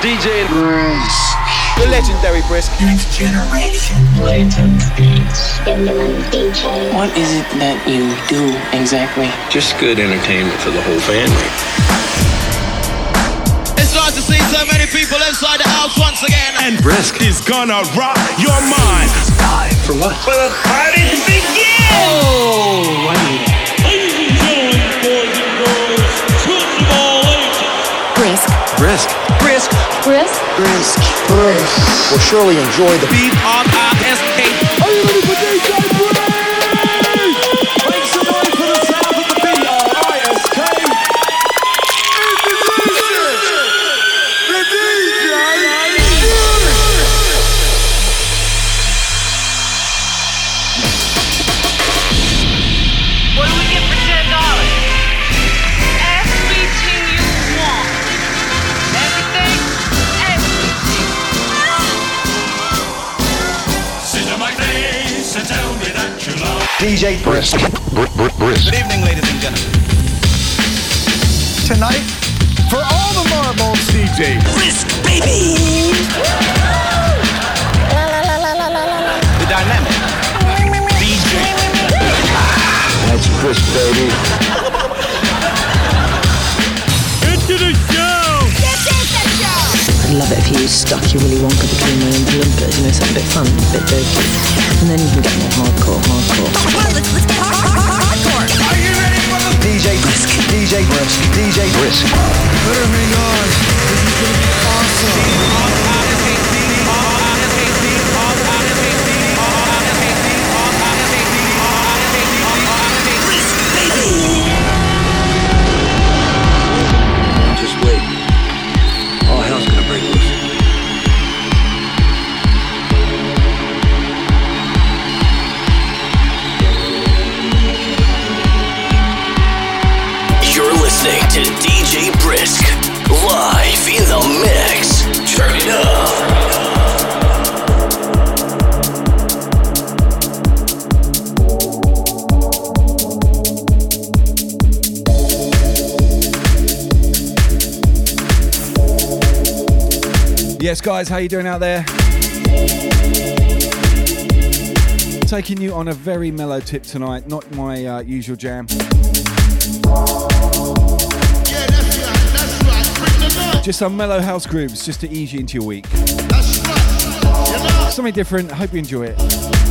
DJ Brisk. The legendary Brisk. Next generation. Latent beats. What is it that you do exactly? Just good entertainment for the whole family. It's nice to see so many people inside the house once again. And Brisk is gonna rock your mind. Time for what? For the party to begin! Oh, wait. Brisk. Brisk. Brisk. Brisk. Will surely enjoy the B R I S K. Are you ready for DJ DJ Brisk. Good evening, ladies and gentlemen. Tonight, for all the marbles, DJ. The dynamic. DJ. That's Brisk, baby. Love it if you stuck your Willy Wonka between my own blimpers, you know, something a bit fun, a bit dirty. And then you can get more hardcore, hardcore. DJ Brisk. DJ Brisk. DJ Brisk. Better hang on. This is gonna be awesome. Yes, guys, how you doing out there? Taking you on a very mellow tip tonight, not my uh, usual jam. Just some mellow house grooves, just to ease you into your week. Something different. Hope you enjoy it.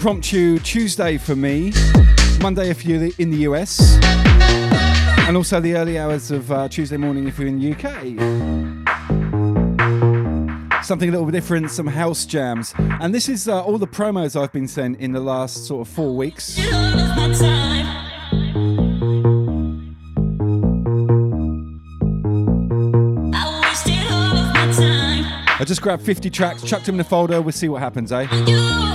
Impromptu Tuesday for me, Monday if you're in the US, and also the early hours of uh, Tuesday morning if you're in the UK. Something a little bit different, some house jams. And this is uh, all the promos I've been sent in the last sort of four weeks. I just grabbed 50 tracks, chucked them in a folder, we'll see what happens, eh?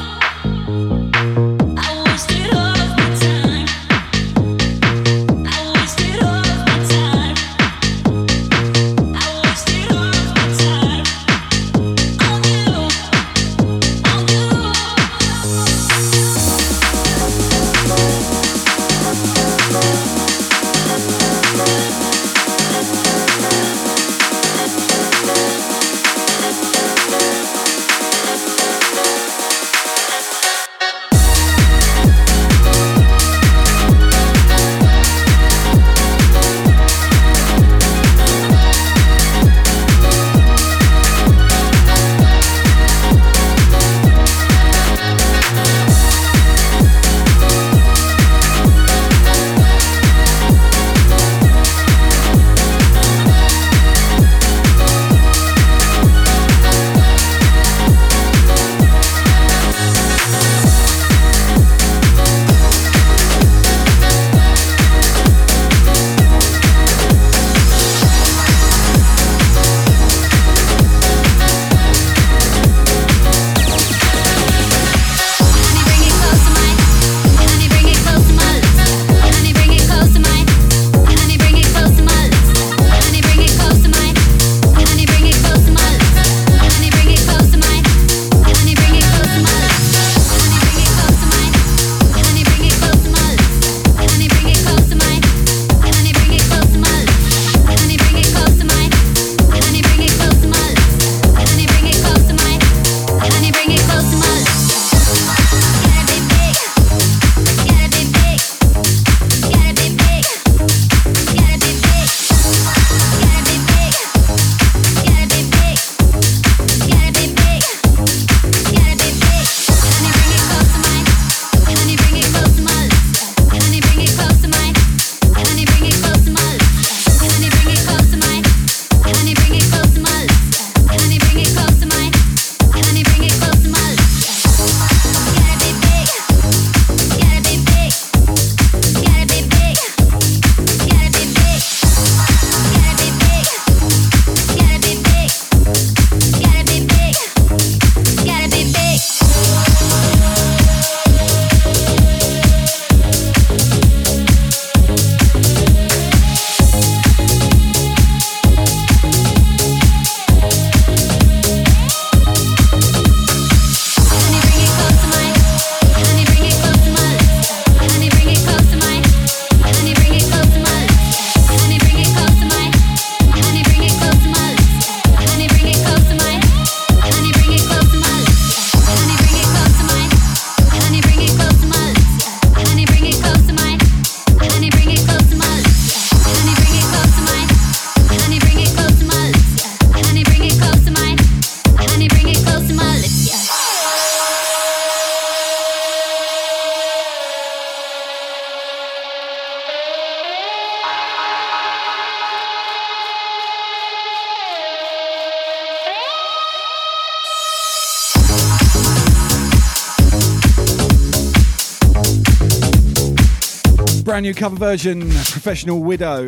Brand new cover version, Professional Widow.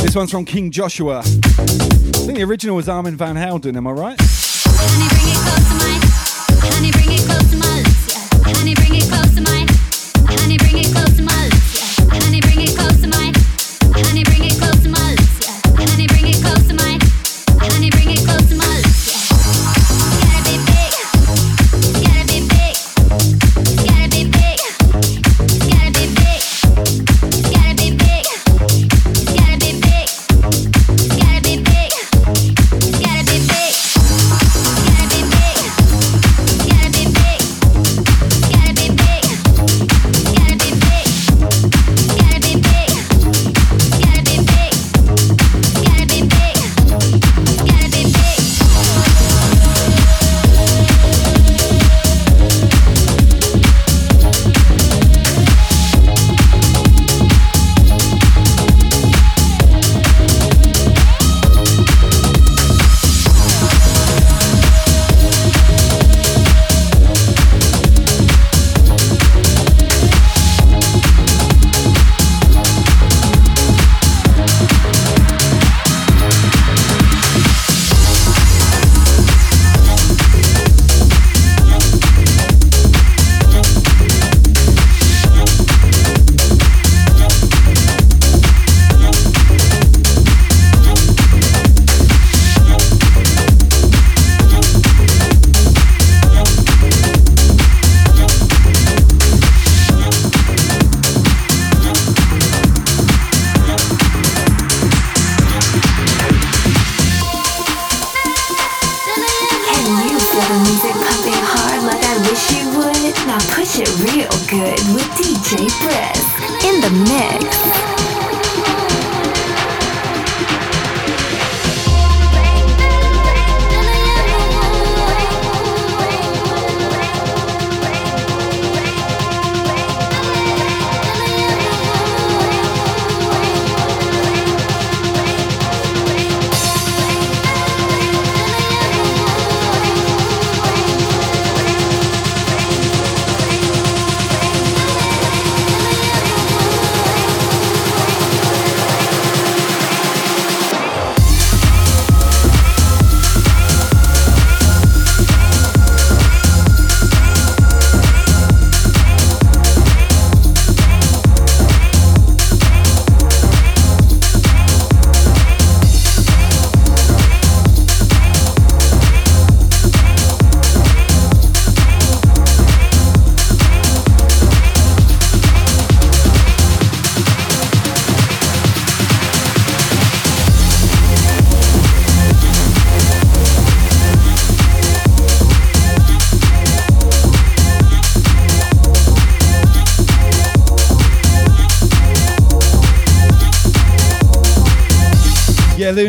This one's from King Joshua. I think the original was Armand Van Helden, am I right?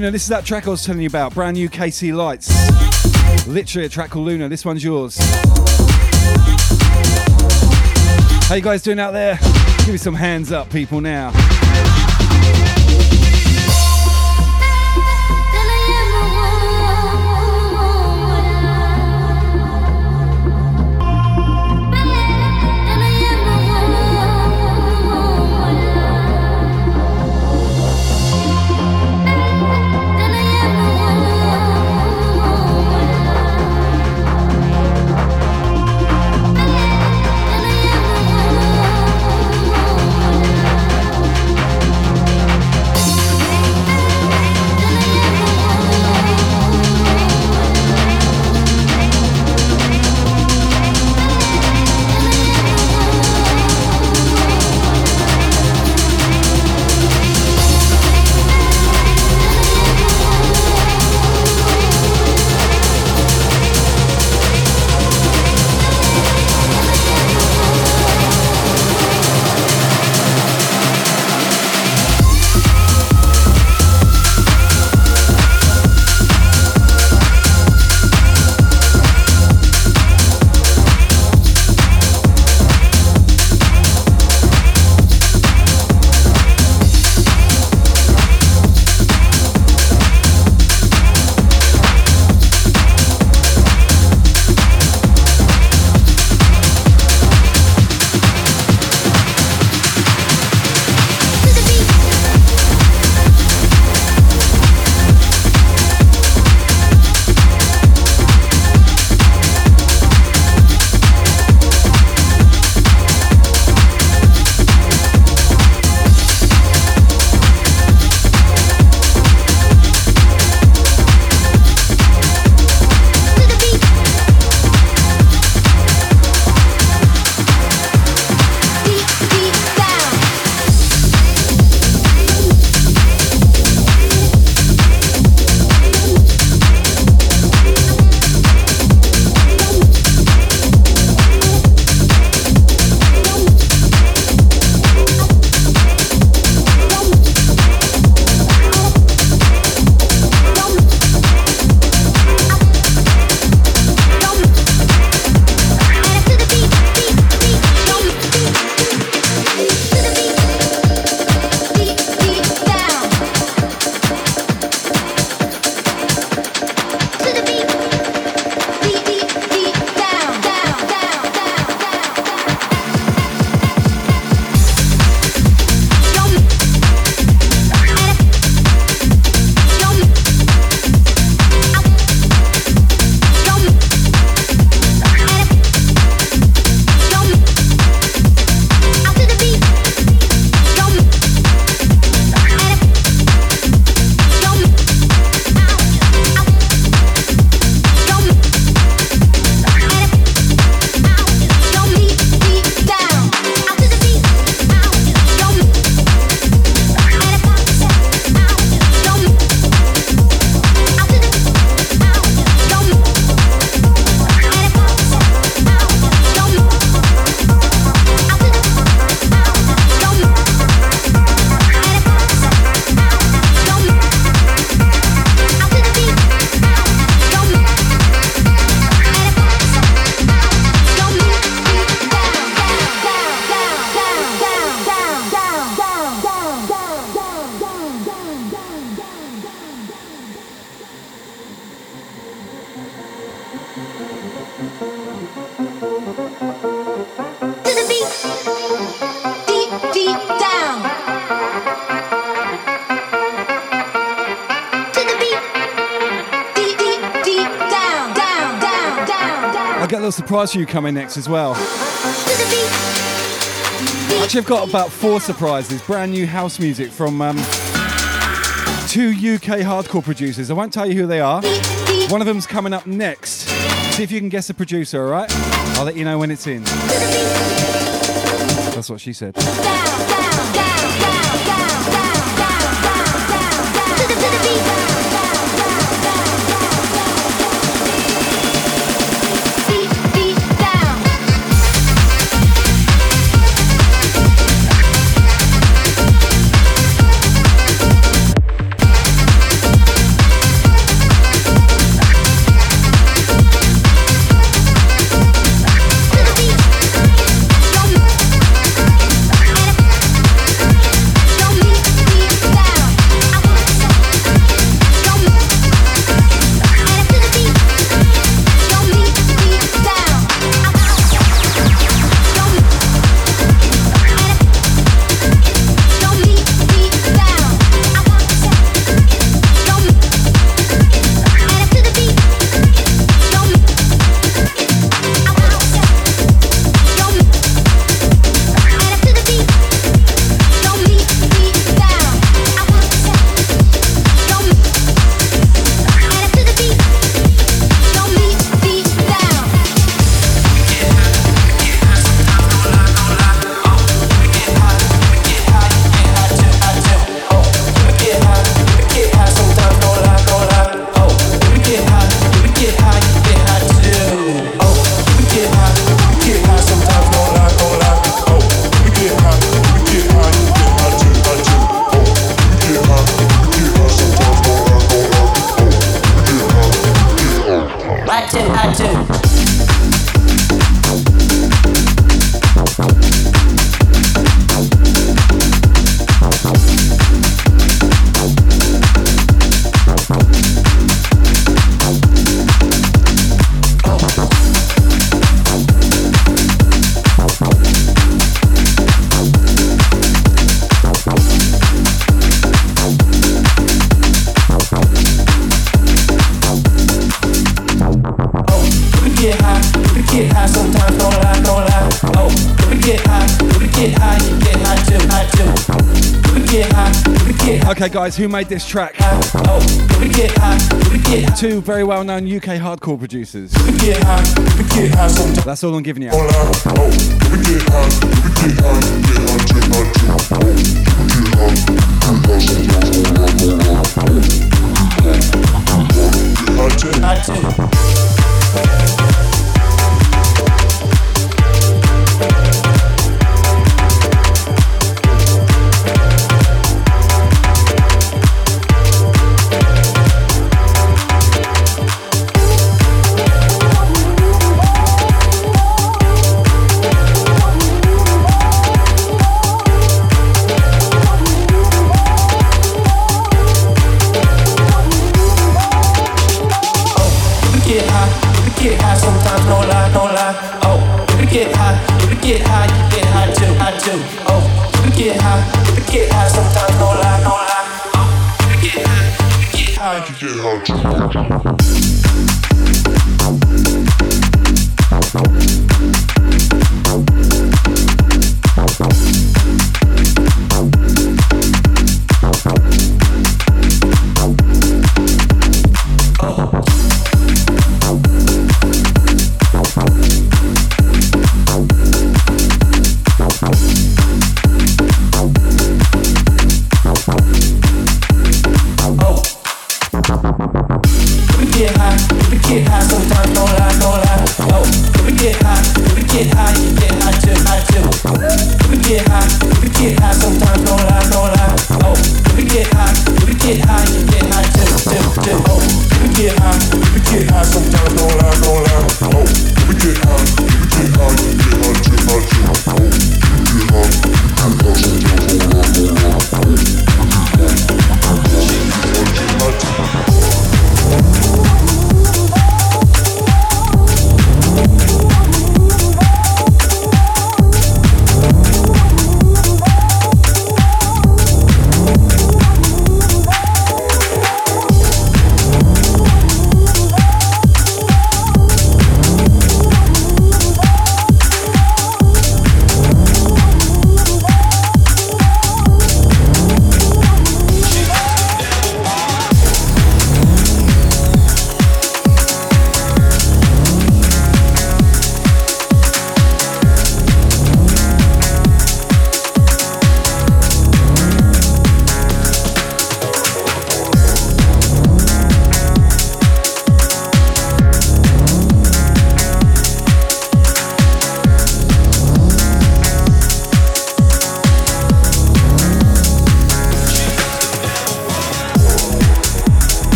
Luna, this is that track I was telling you about. Brand new KC Lights. Literally a track called Luna. This one's yours. How you guys doing out there? Give me some hands up, people, now. Surprise for you coming next as well. Actually, I've got about four surprises. Brand new house music from um, two UK hardcore producers. I won't tell you who they are. One of them's coming up next. See if you can guess the producer, all right? I'll let you know when it's in. That's what she said. Guys, who made this track? Two very well known UK hardcore producers. That's all I'm giving you.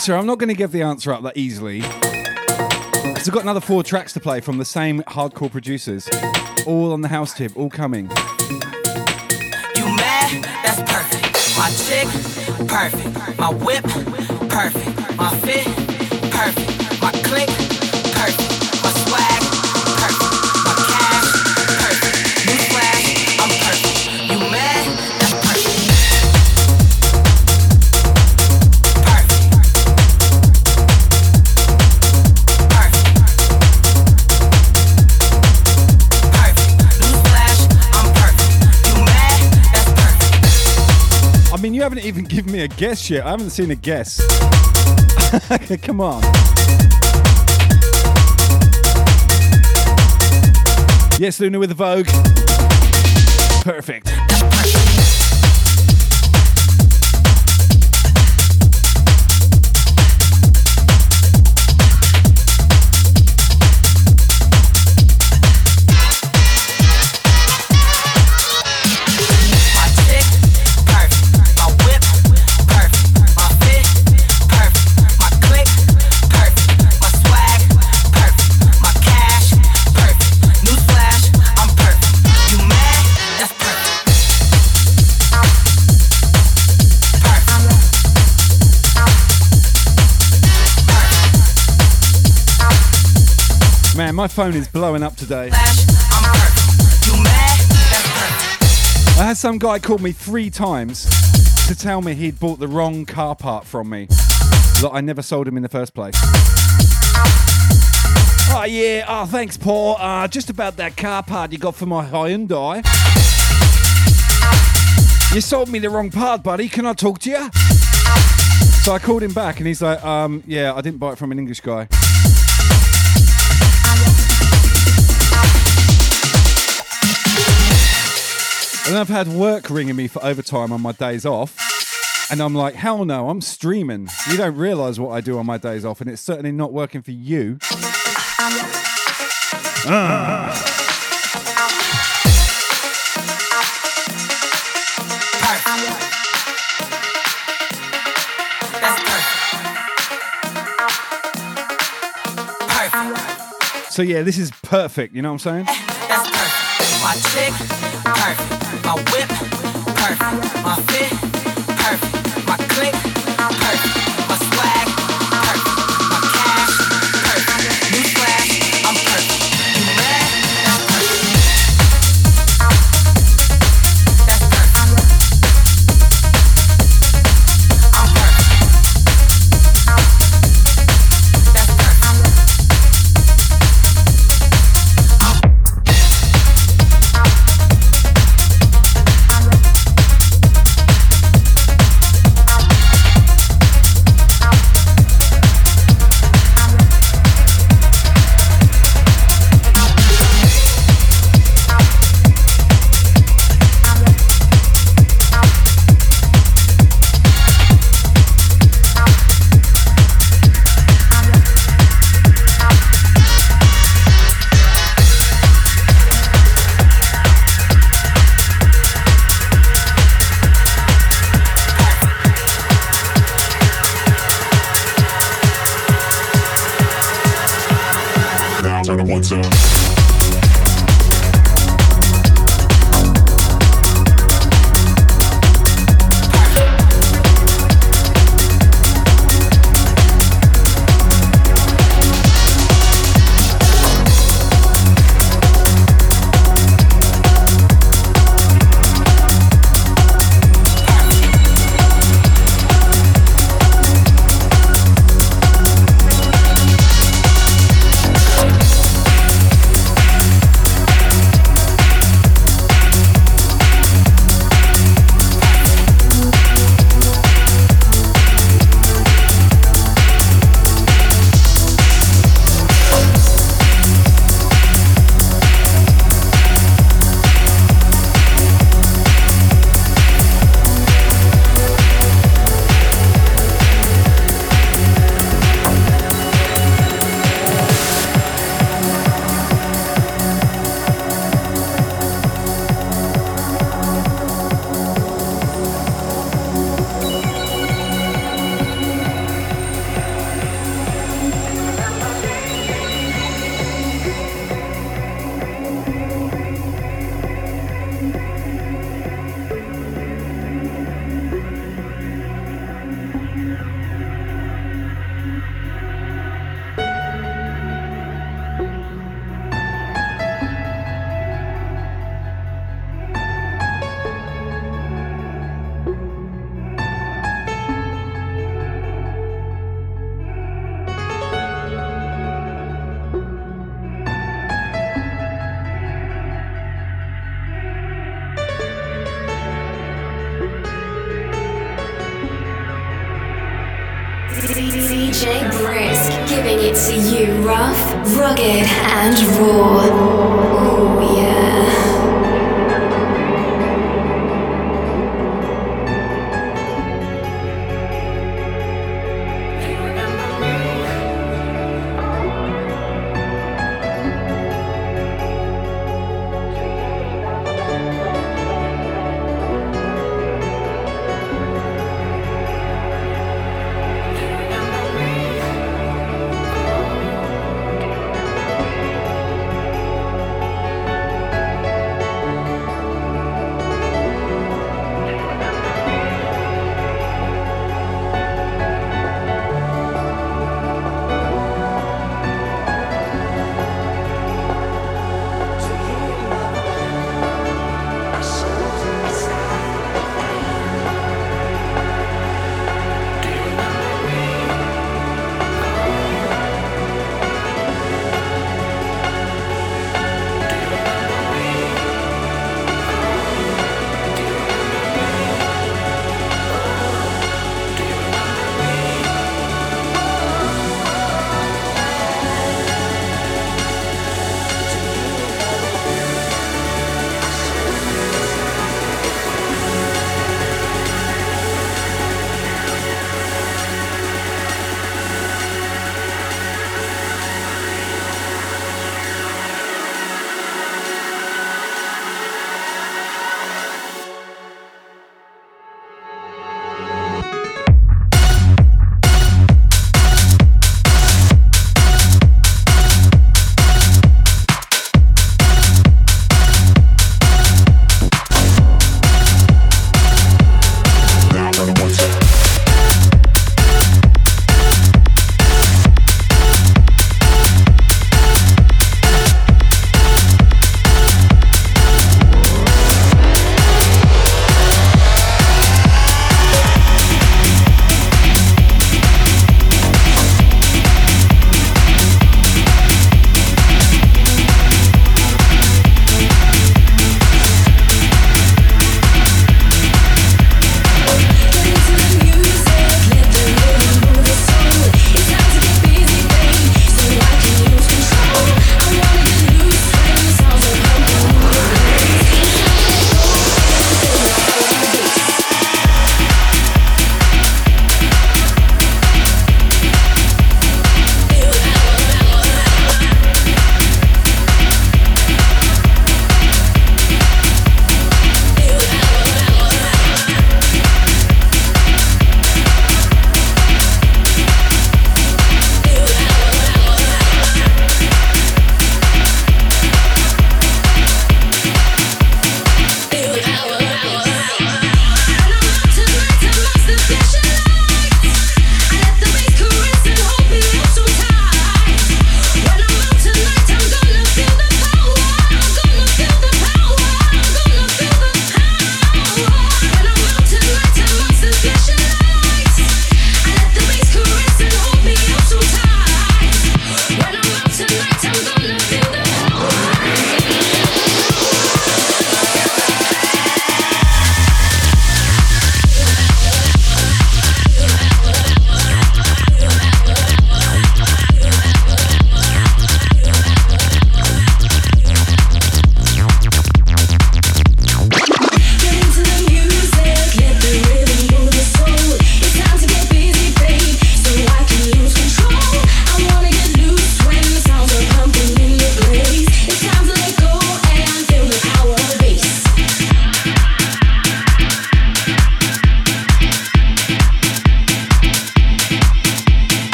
Nixer, I'm not going to give the answer up that easily. Because I've got another four tracks to play from the same hardcore producers. All on the house tip, all coming. You mad? That's perfect. My chick, perfect. My whip, perfect. My fit, perfect. Guess yet. I haven't seen a guess. Come on. Yes, Luna with the Vogue. Perfect. Phone is blowing up today. I had some guy call me three times to tell me he'd bought the wrong car part from me that I never sold him in the first place. Oh yeah, oh thanks Paul. Uh, just about that car part you got for my Hyundai. You sold me the wrong part, buddy. Can I talk to you? So I called him back and he's like, um, yeah, I didn't buy it from an English guy. And I've had work ringing me for overtime on my days off. And I'm like, hell no, I'm streaming. You don't realize what I do on my days off, and it's certainly not working for you. So yeah, this is perfect. You know what I'm saying? That's perfect. My chick, perfect. My whip, perfect. My fit,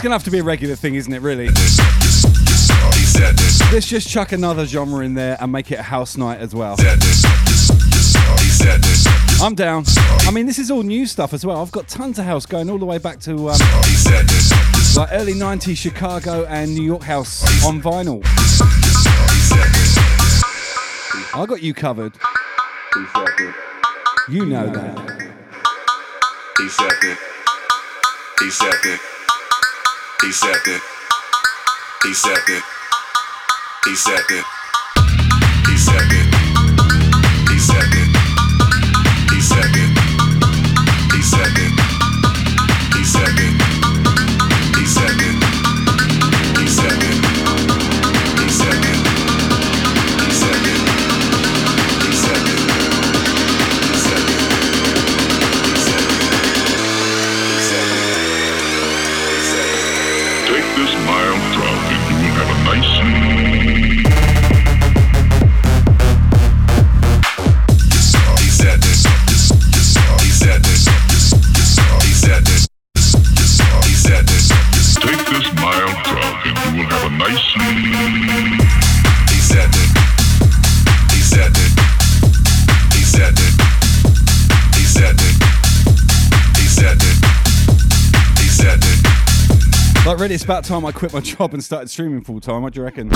is gonna have to be a regular thing, isn't it? Really. Let's just chuck another genre in there and make it a house night as well. I'm down. I mean, this is all new stuff as well. I've got tons of house going all the way back to um, like early 90s Chicago and New York house on vinyl. I got you covered. You know that. He said he said it. He said it. He said it. About time I quit my job and started streaming full time. What do you reckon?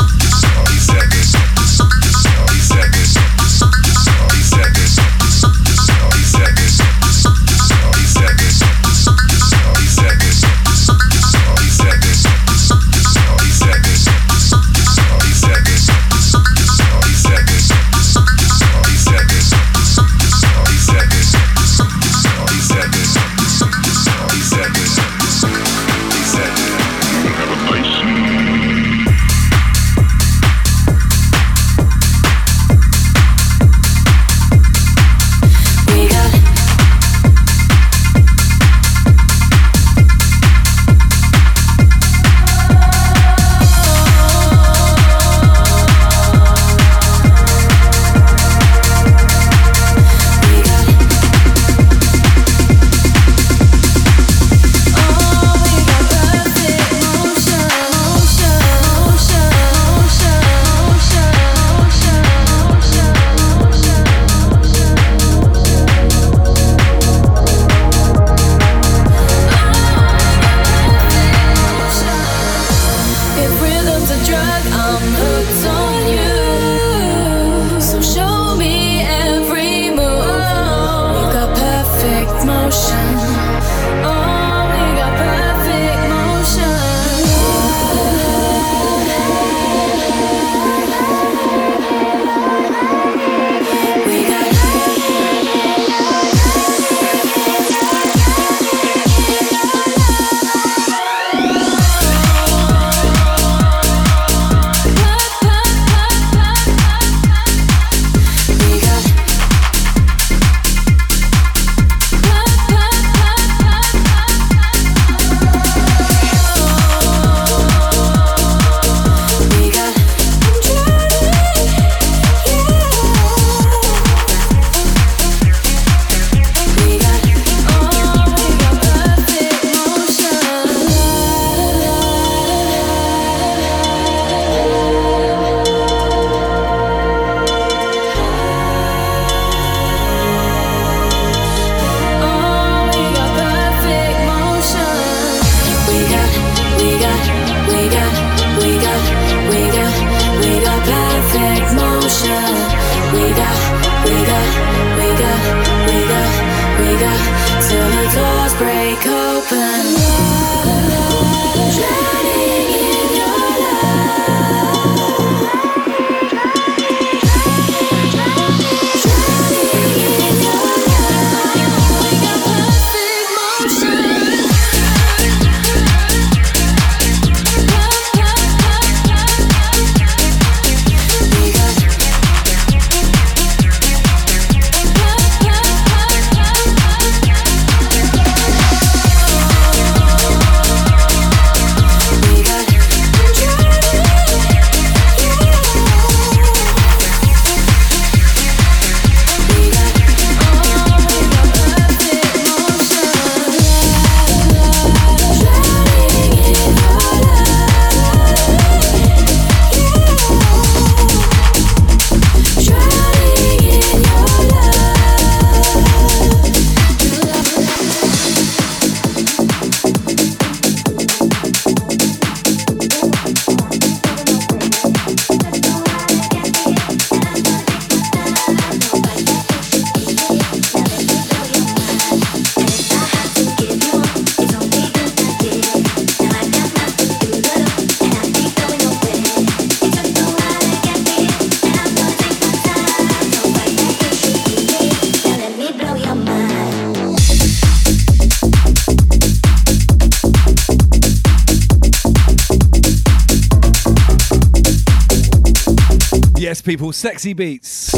People, sexy beats.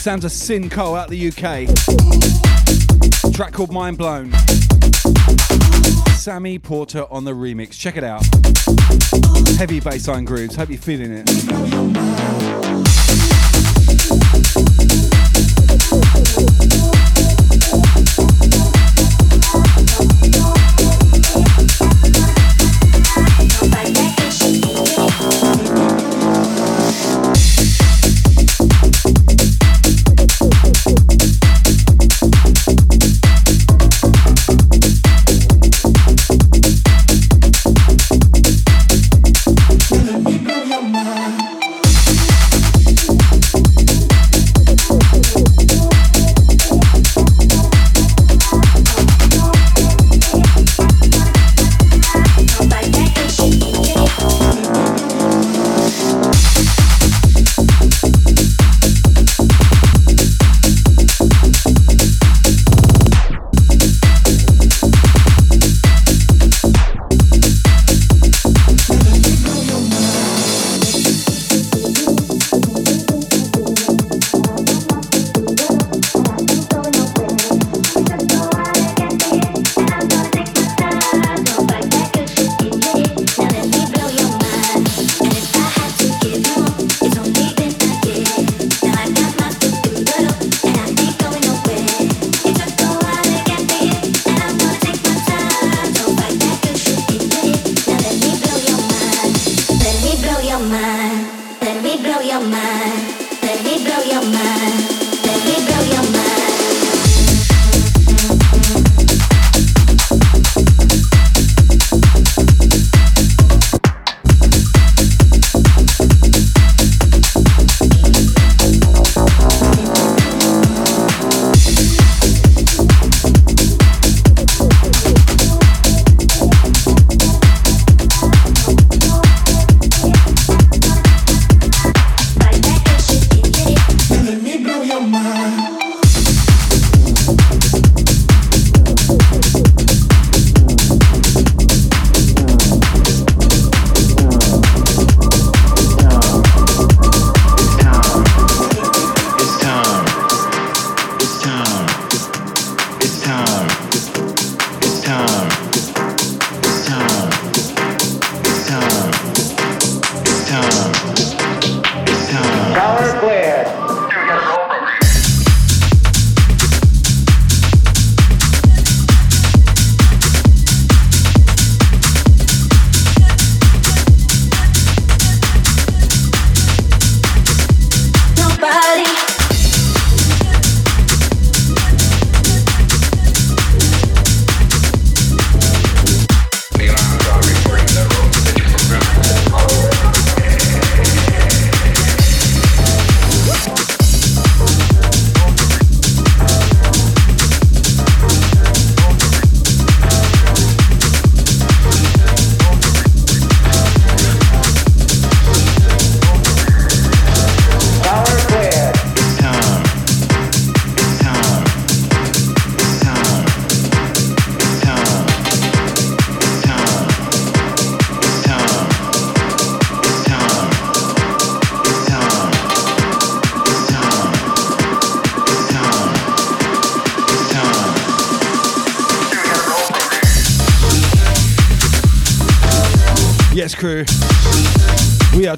Sounds of Sin Cole out the UK. Track called Mind Blown. Sammy Porter on the remix. Check it out. Heavy bassline grooves. Hope you're feeling it.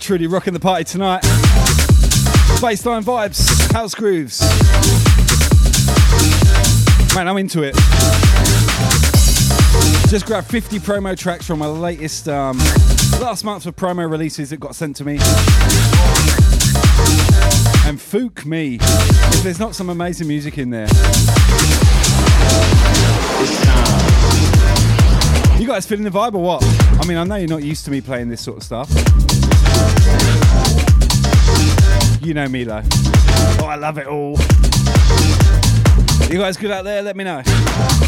Truly rocking the party tonight. Bassline vibes, house grooves. Man, I'm into it. Just grabbed 50 promo tracks from my latest, um, last month of promo releases that got sent to me. And fook me if there's not some amazing music in there. You guys feeling the vibe or what? I mean, I know you're not used to me playing this sort of stuff. You know me though. Oh, I love it all. You guys good out there? Let me know.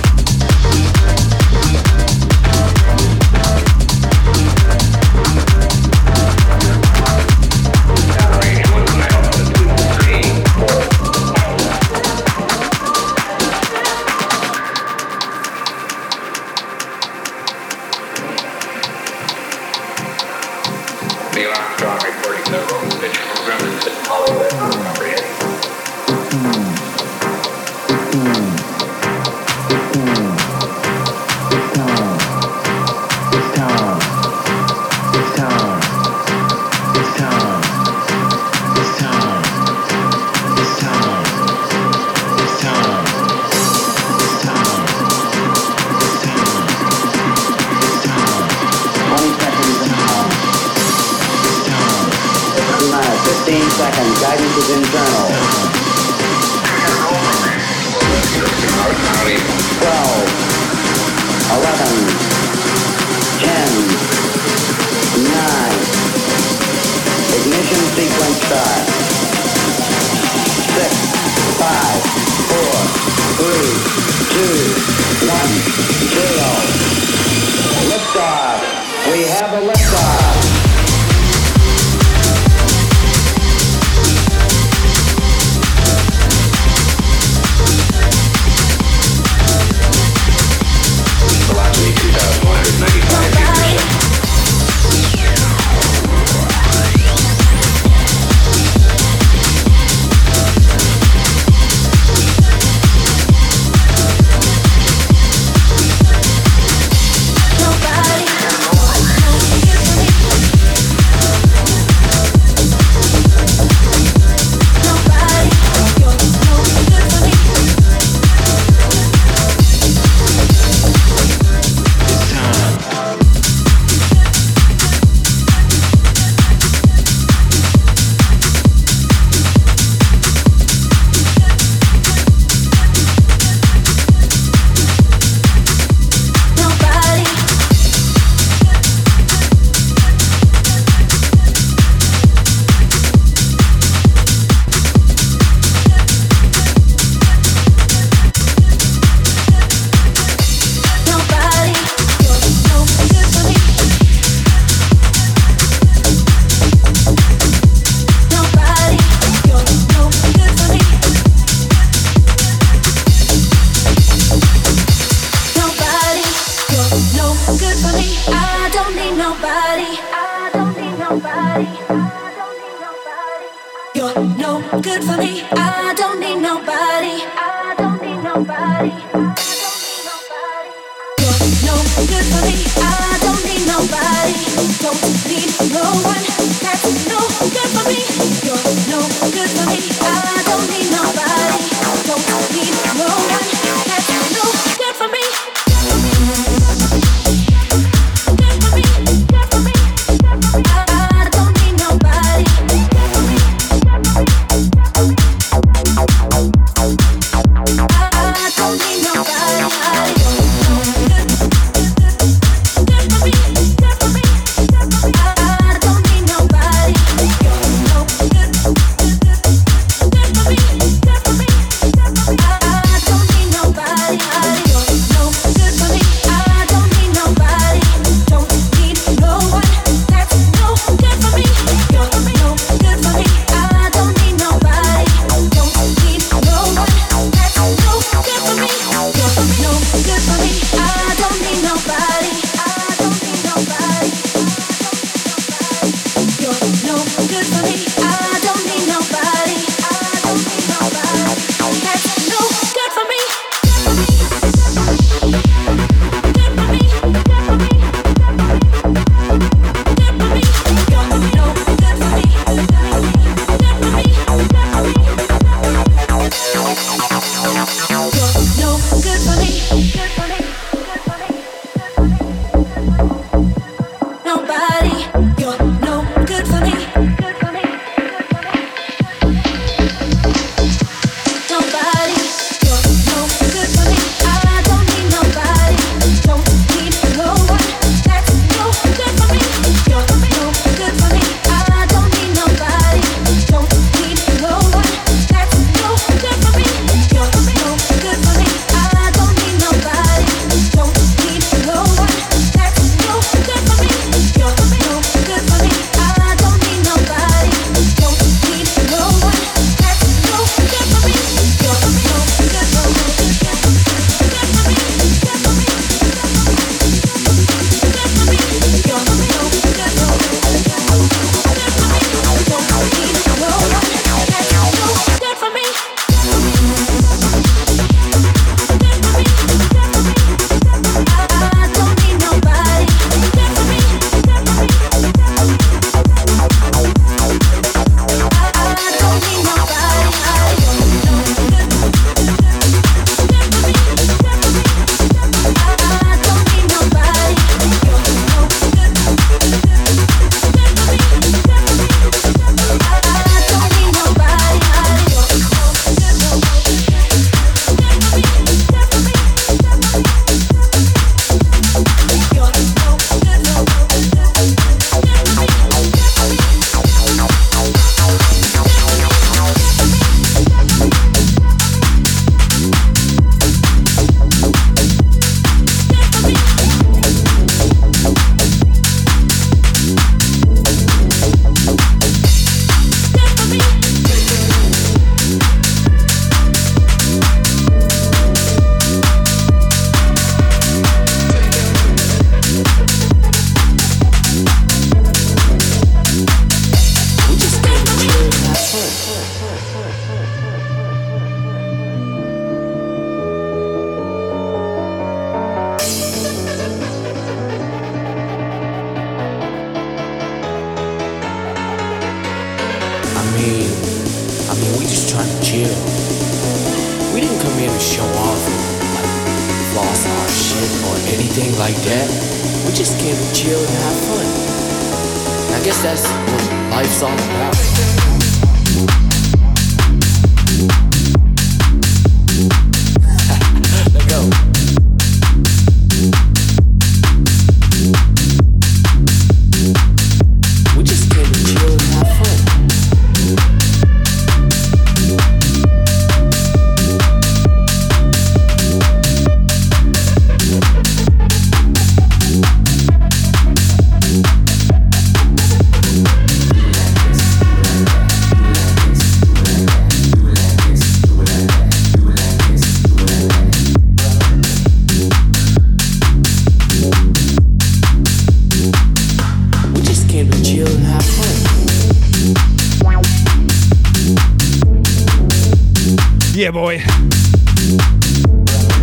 Yeah, boy.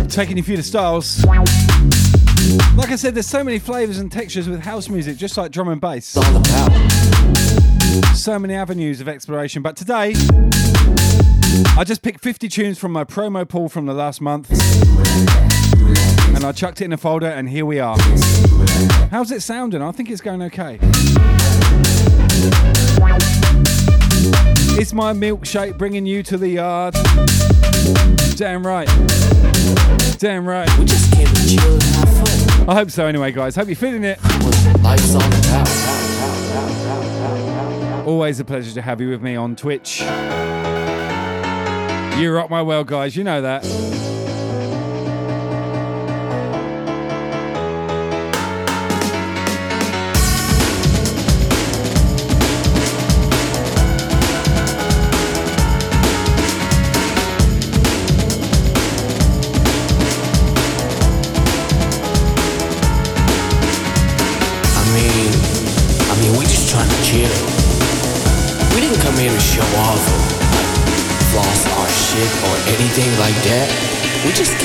Taking you through the styles. Like I said, there's so many flavors and textures with house music, just like drum and bass. So many avenues of exploration. But today, I just picked 50 tunes from my promo pool from the last month. And I chucked it in a folder, and here we are. How's it sounding? I think it's going okay. It's my milkshake bringing you to the yard. Damn right. Damn right. We just came to chill and have fun. I hope so anyway, guys. Hope you're feeling it. Always a pleasure to have you with me on Twitch. You rock my world, guys. You know that.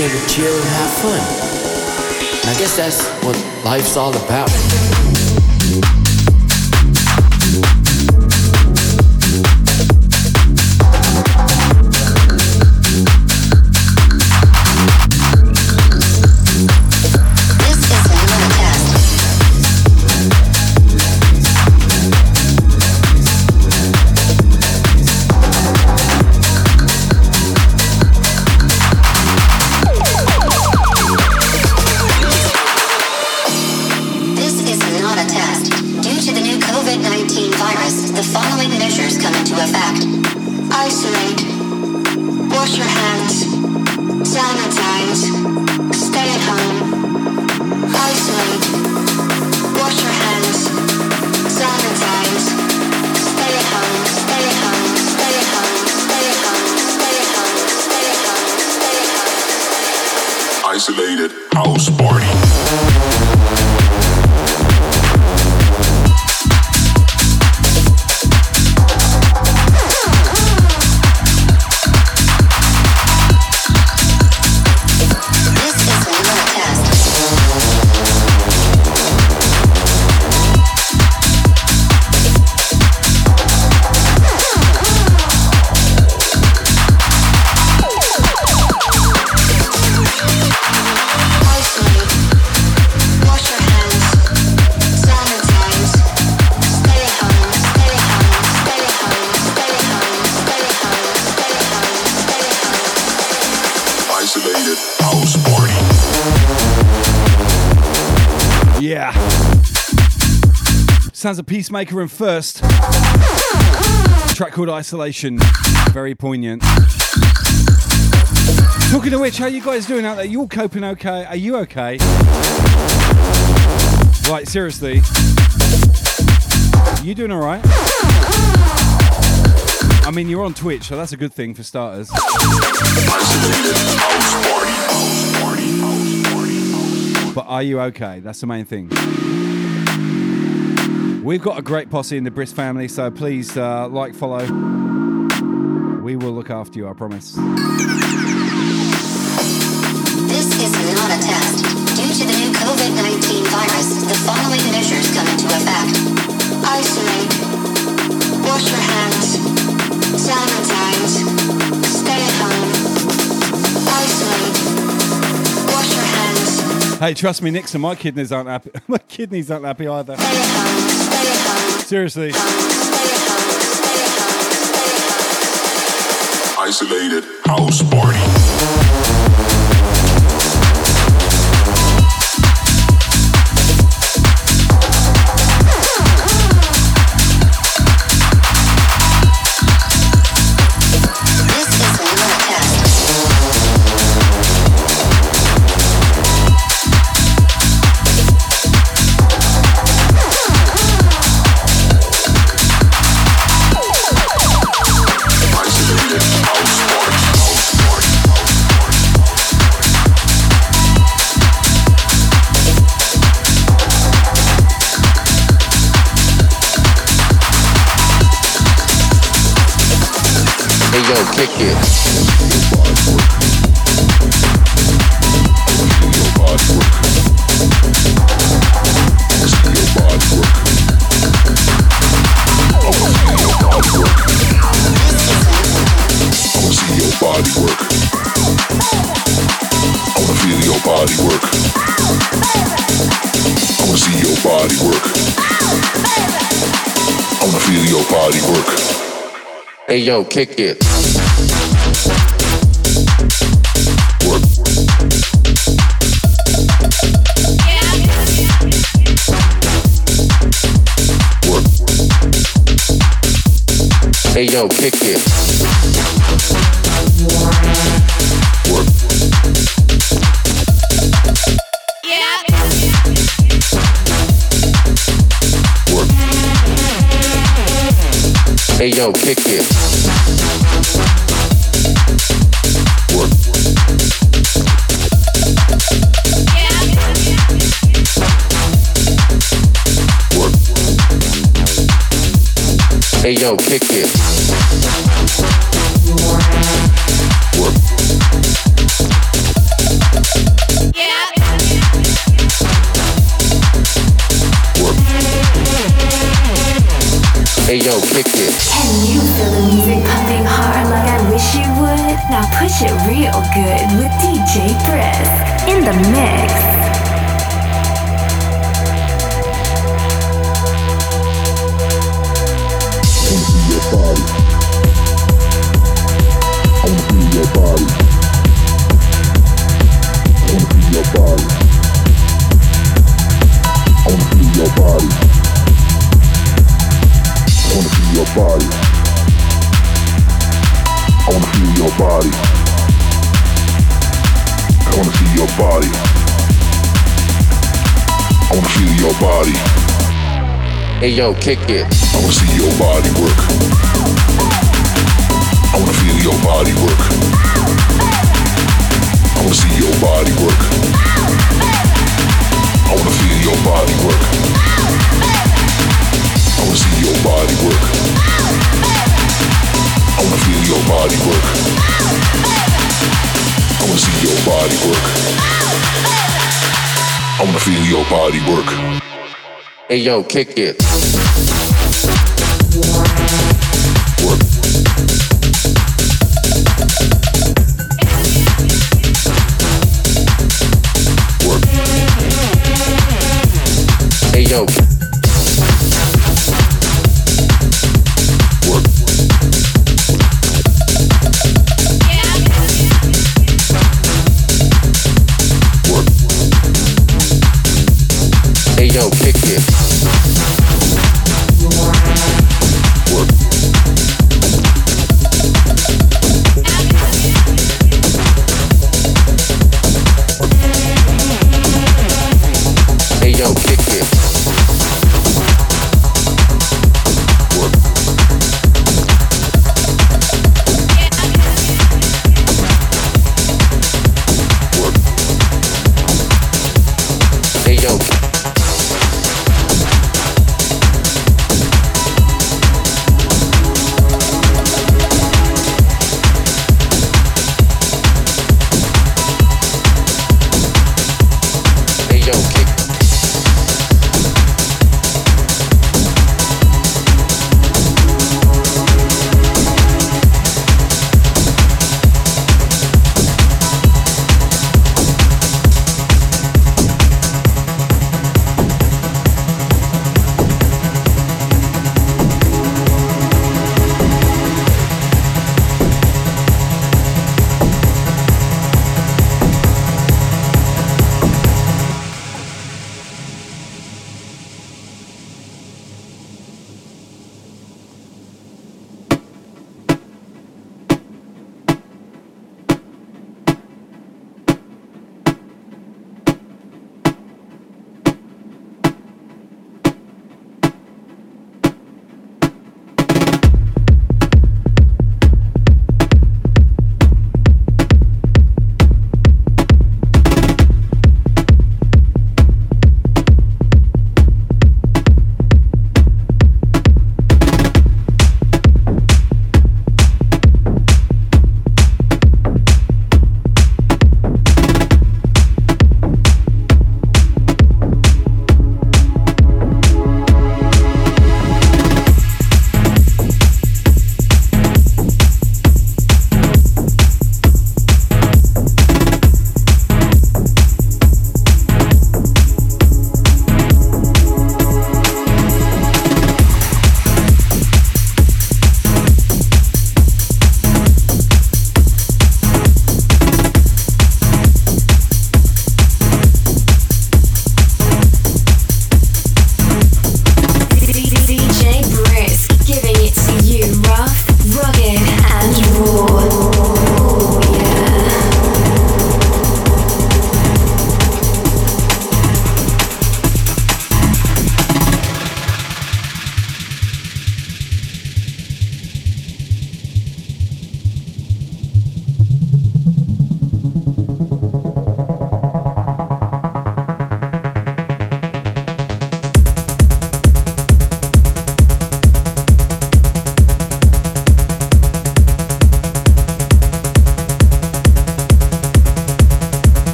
Just came to chill and have fun. And I guess that's what life's all about. Sounds a peacemaker and first. Track called Isolation. Very poignant. Talking to which, how you guys doing out there? You all coping okay? Are you okay? Right, seriously. You doing alright? I mean, you're on Twitch, so that's a good thing for starters. But are you okay? That's the main thing. We've got a great posse in the Brisk family, so please uh, like, follow. We will look after you, I promise. This is not a test. Due to the new COVID 19 virus, the following measures come into effect isolate, wash your hands, sanitize, stay at home, isolate, wash your hands. Hey, trust me, Nixon, my kidneys aren't happy. my kidneys aren't happy either. Seriously. Isolated house party. Yo, kick it. Hey yo, kick it. Hey yo, kick it. Yo, kick it. Hey yo, kick it. I wanna see your body work. I wanna feel your body work. I wanna see your body work. I wanna feel your body work. I wanna see your body work. I wanna feel your body work. I wanna see your body work. I wanna feel your body work. Hey yo, kick it.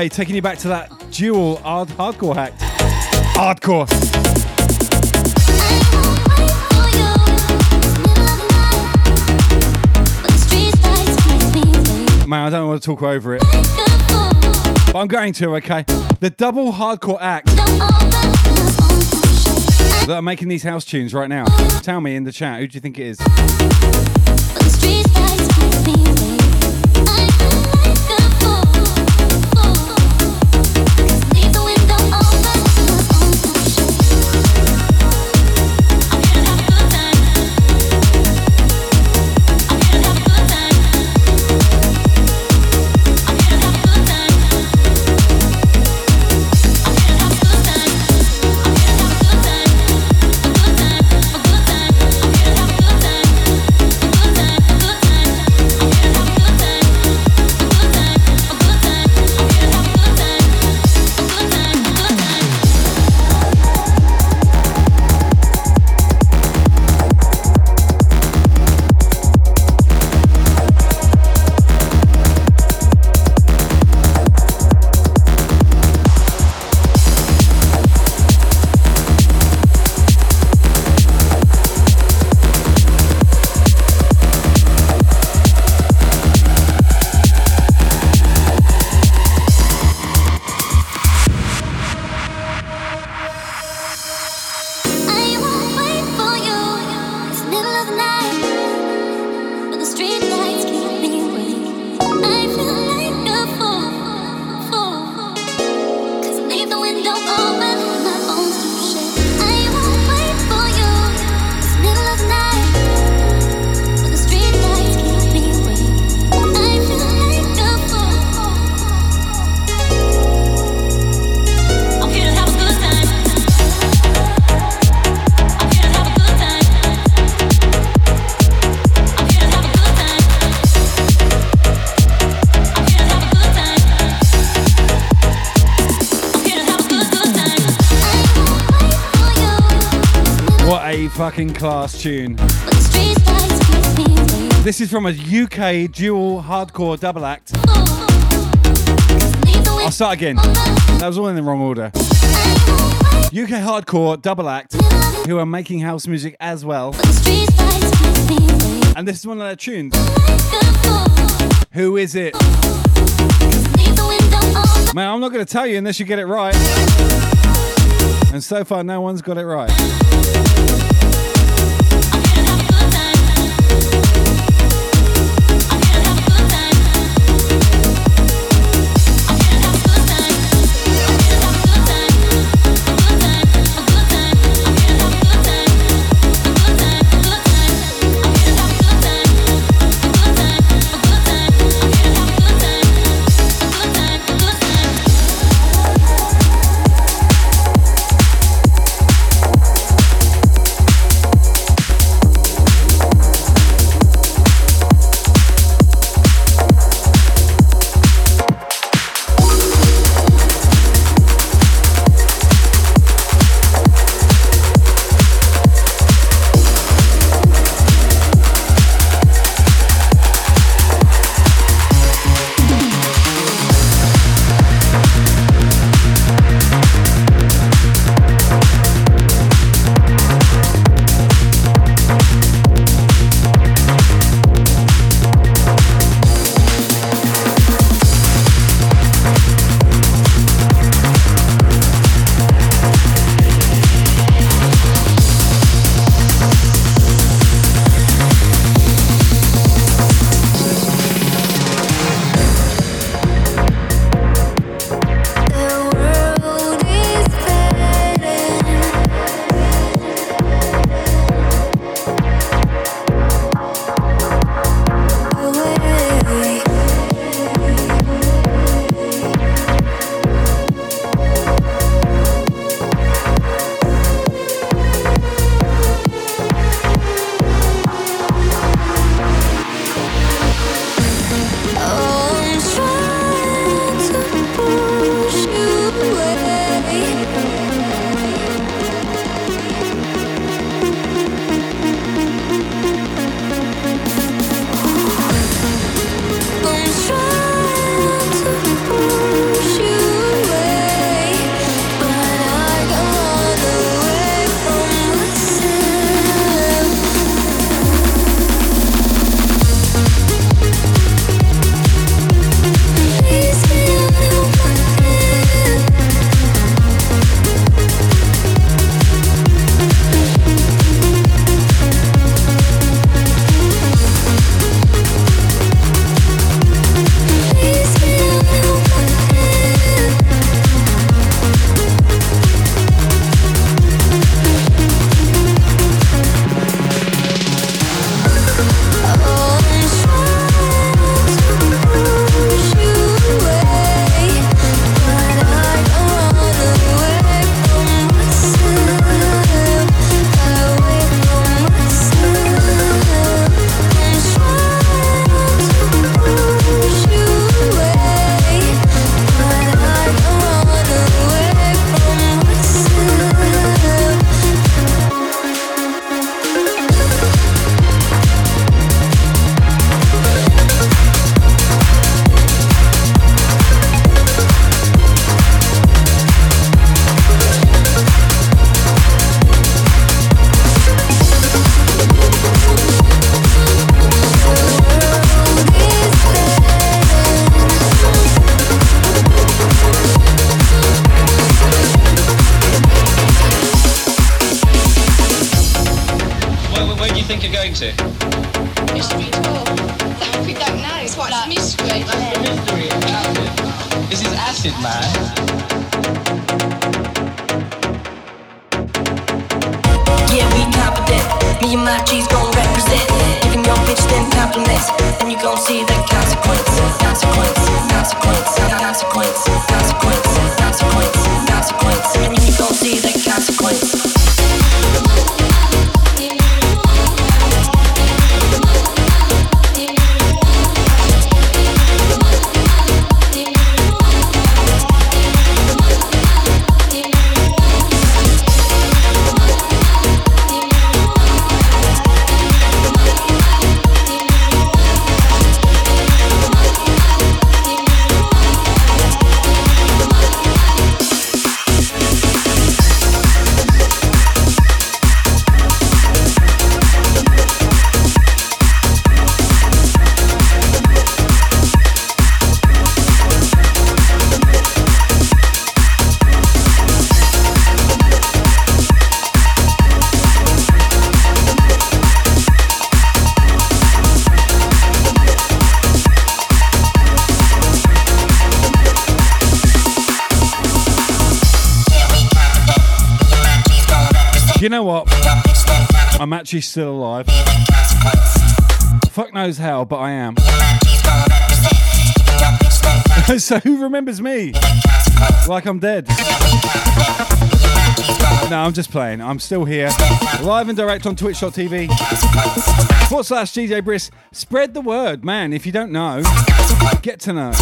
Okay, taking you back to that dual hard hardcore act. Hardcore. Man, I don't want to talk over it. But I'm going to, okay? The double hardcore act that are making these house tunes right now. Tell me in the chat, who do you think it is? Fucking class tune. This is from a UK dual hardcore double act. I'll start again. That was all in the wrong order. UK hardcore double act who are making house music as well. And this is one of their tunes. Who is it? Man, I'm not going to tell you unless you get it right. And so far, no one's got it right. Actually still alive. Fuck knows how, but I am. so who remembers me? Like I'm dead. No, I'm just playing. I'm still here. Live and direct on twitch.tv. Forward slash DJ Brisk. Spread the word, man. If you don't know, get to know.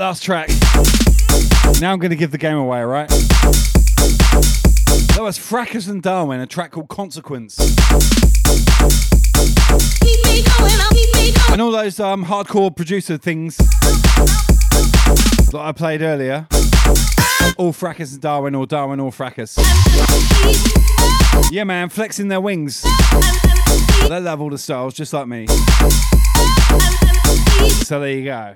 Last track. Now I'm going to give the game away, right? That was Fracus and Darwin, a track called Consequence. And all those um, hardcore producer things that I played earlier. All Fracus and Darwin, or Darwin or Fracus. Yeah, man, flexing their wings. They love all the styles, just like me. So there you go.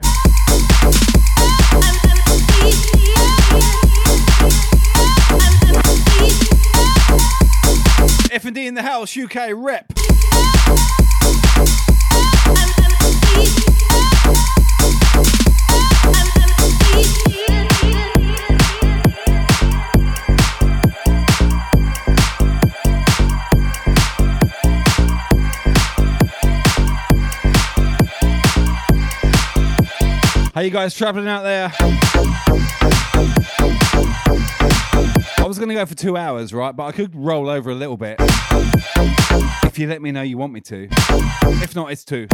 F&D in the house, UK rep. How you guys traveling out there? I was going to go for two hours, right? But I could roll over a little bit. If you let me know you want me to. If not, it's two.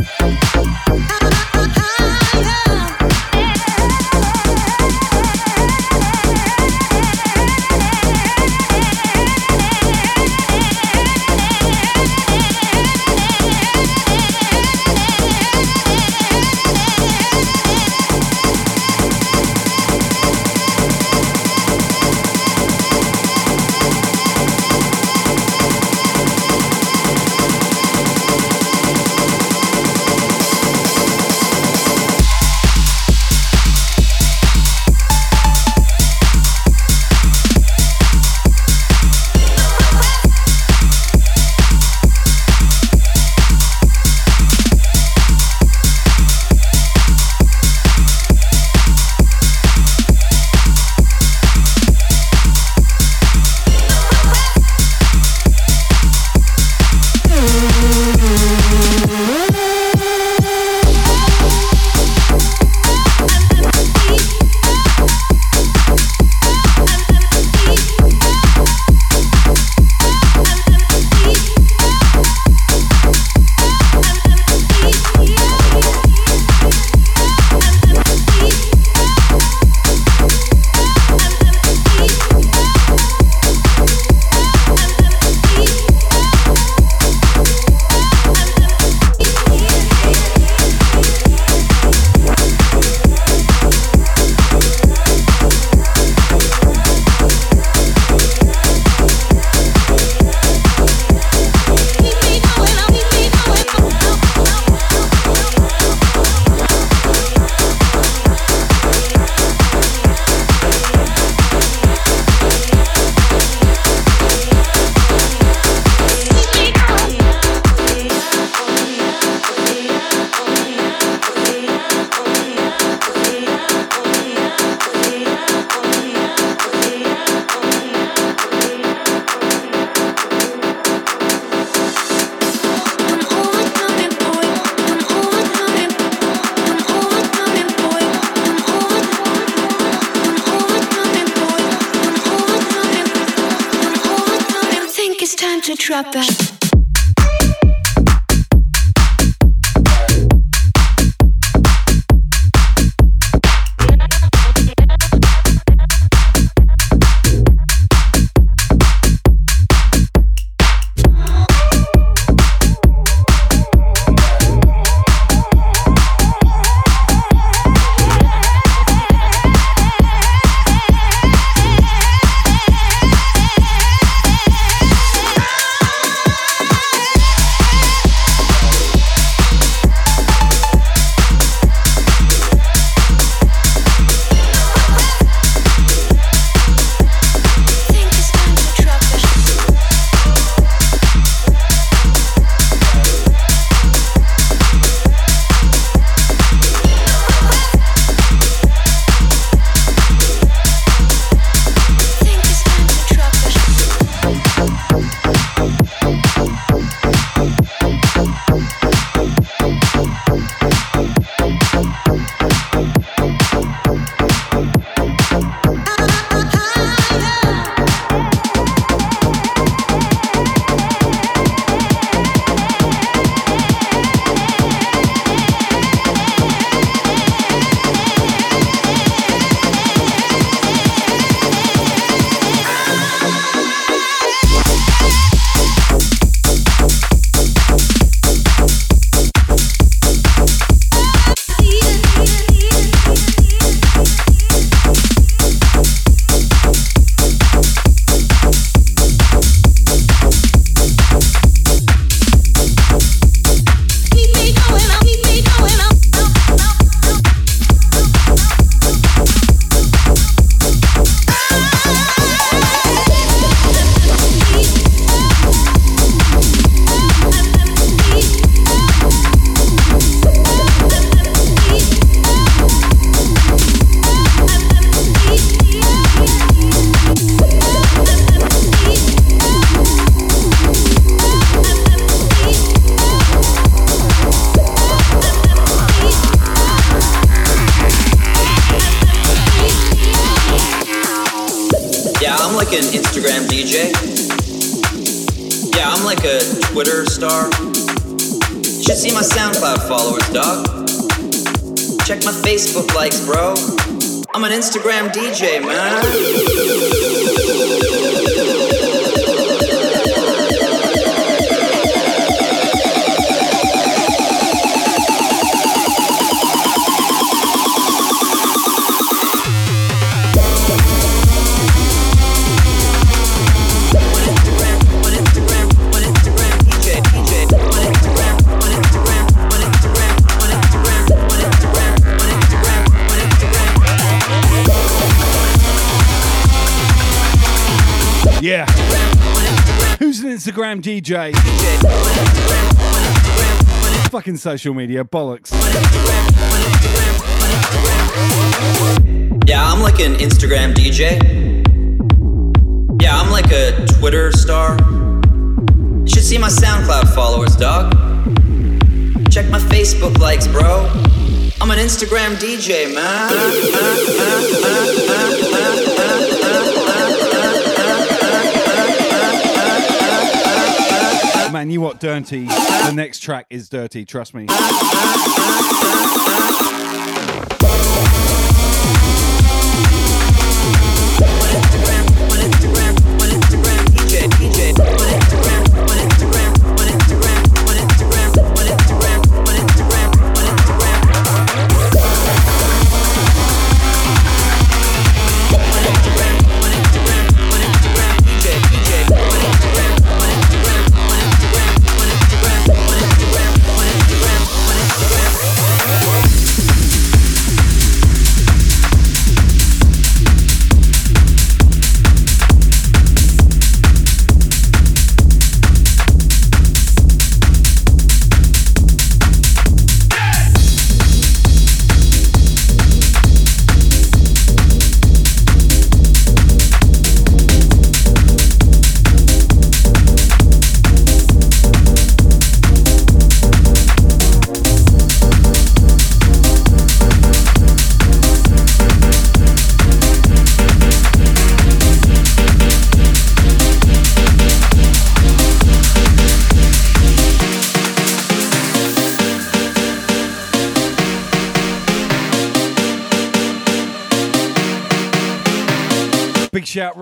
Instagram DJ? Fucking social media bollocks. Yeah, I'm like an Instagram DJ. Yeah, I'm like a Twitter star. You should see my SoundCloud followers, dog. Check my Facebook likes, bro. I'm an Instagram DJ, man. Man, you what dirty. The next track is dirty, trust me.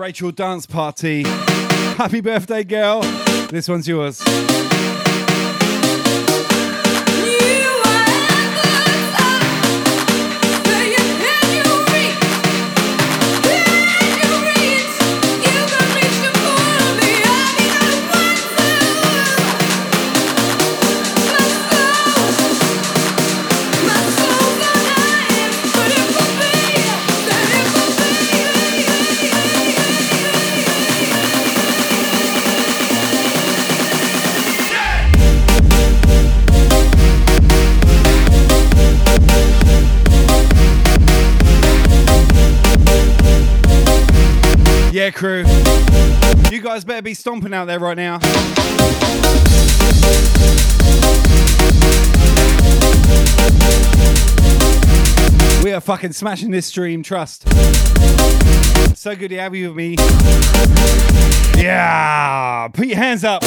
Rachel Dance Party. Happy birthday, girl. This one's yours. guys better be stomping out there right now. We are fucking smashing this stream, trust. So good to have you with me. Yeah, put your hands up.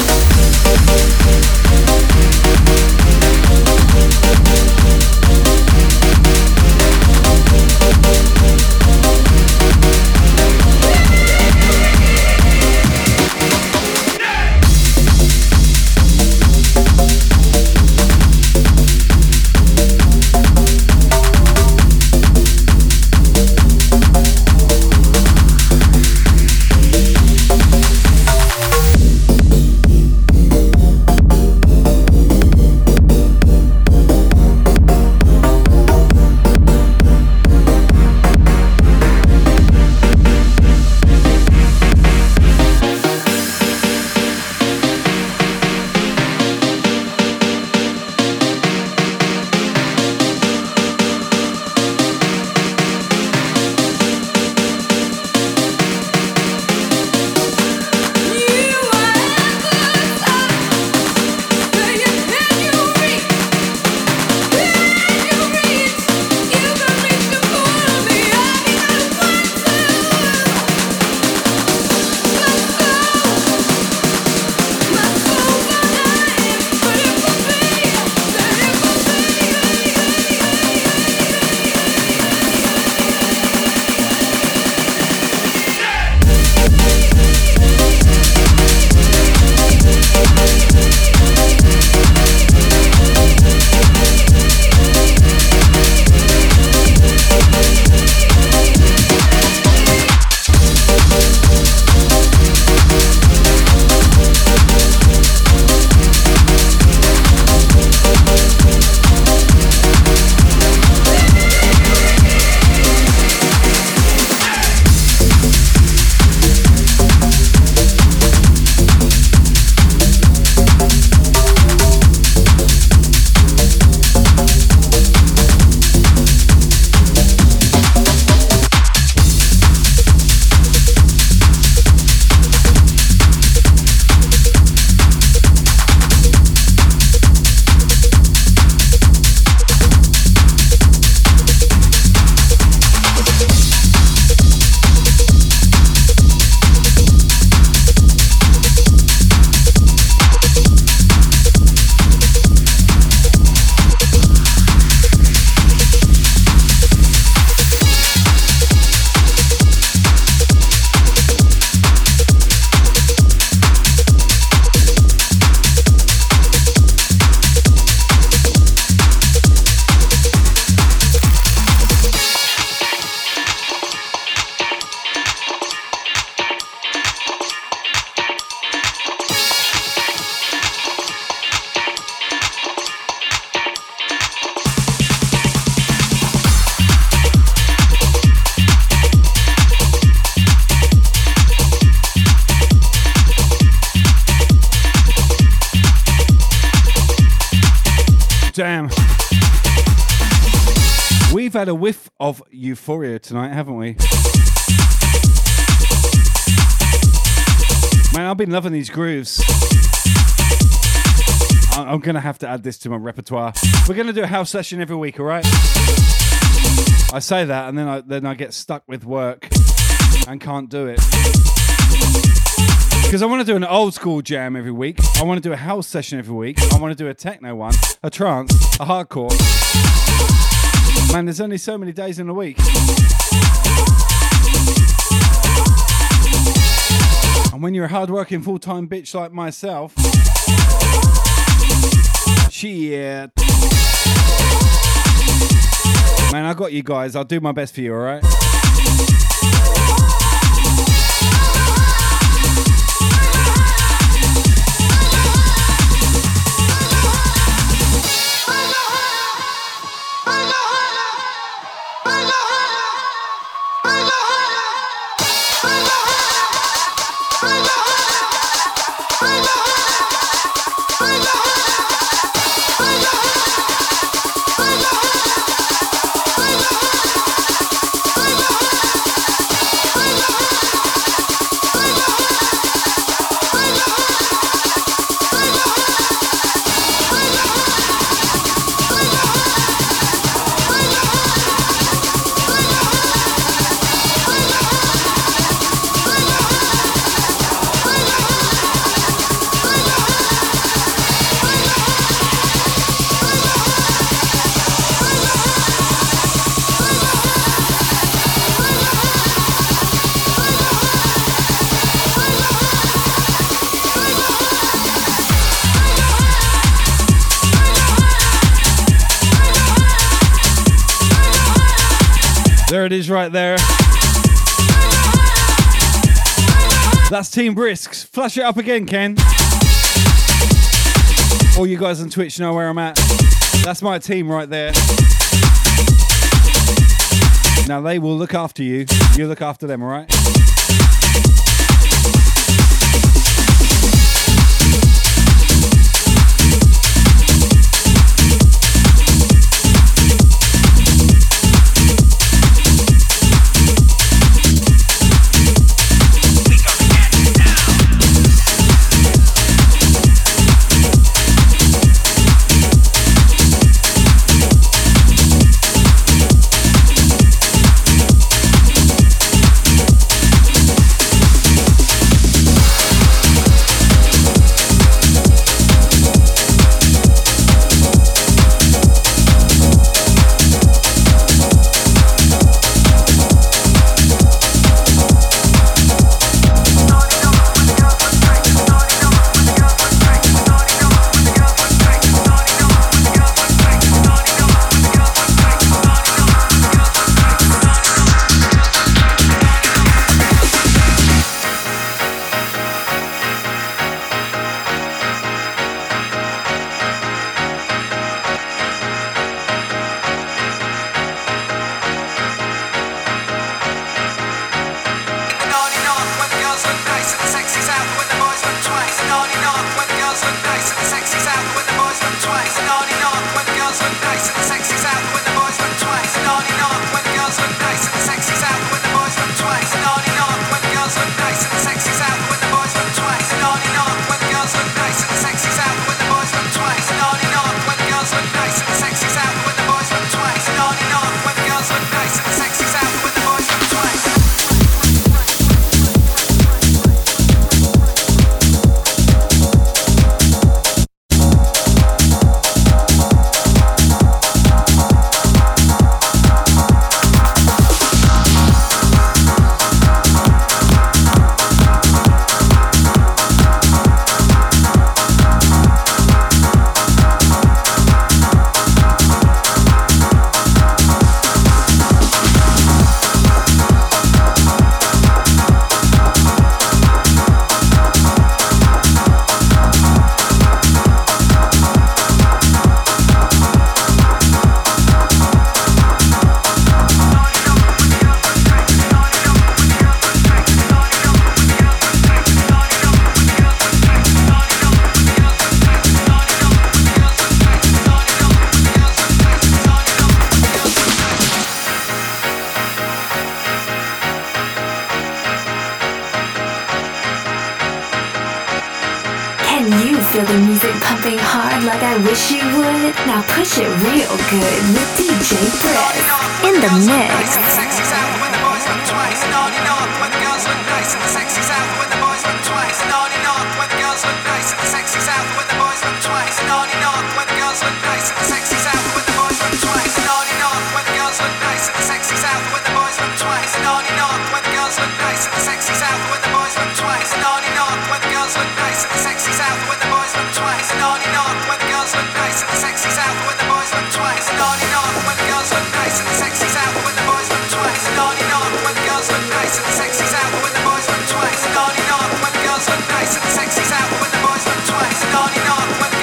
Tonight, haven't we? Man, I've been loving these grooves. I- I'm gonna have to add this to my repertoire. We're gonna do a house session every week, all right? I say that, and then I then I get stuck with work and can't do it because I want to do an old school jam every week. I want to do a house session every week. I want to do a techno one, a trance, a hardcore. Man, there's only so many days in a week. And when you're a hard-working full-time bitch like myself, shit. Man, I got you guys. I'll do my best for you, alright? Right there. That's Team Brisks. Flash it up again, Ken. All you guys on Twitch know where I'm at. That's my team right there. Now they will look after you. You look after them, alright? have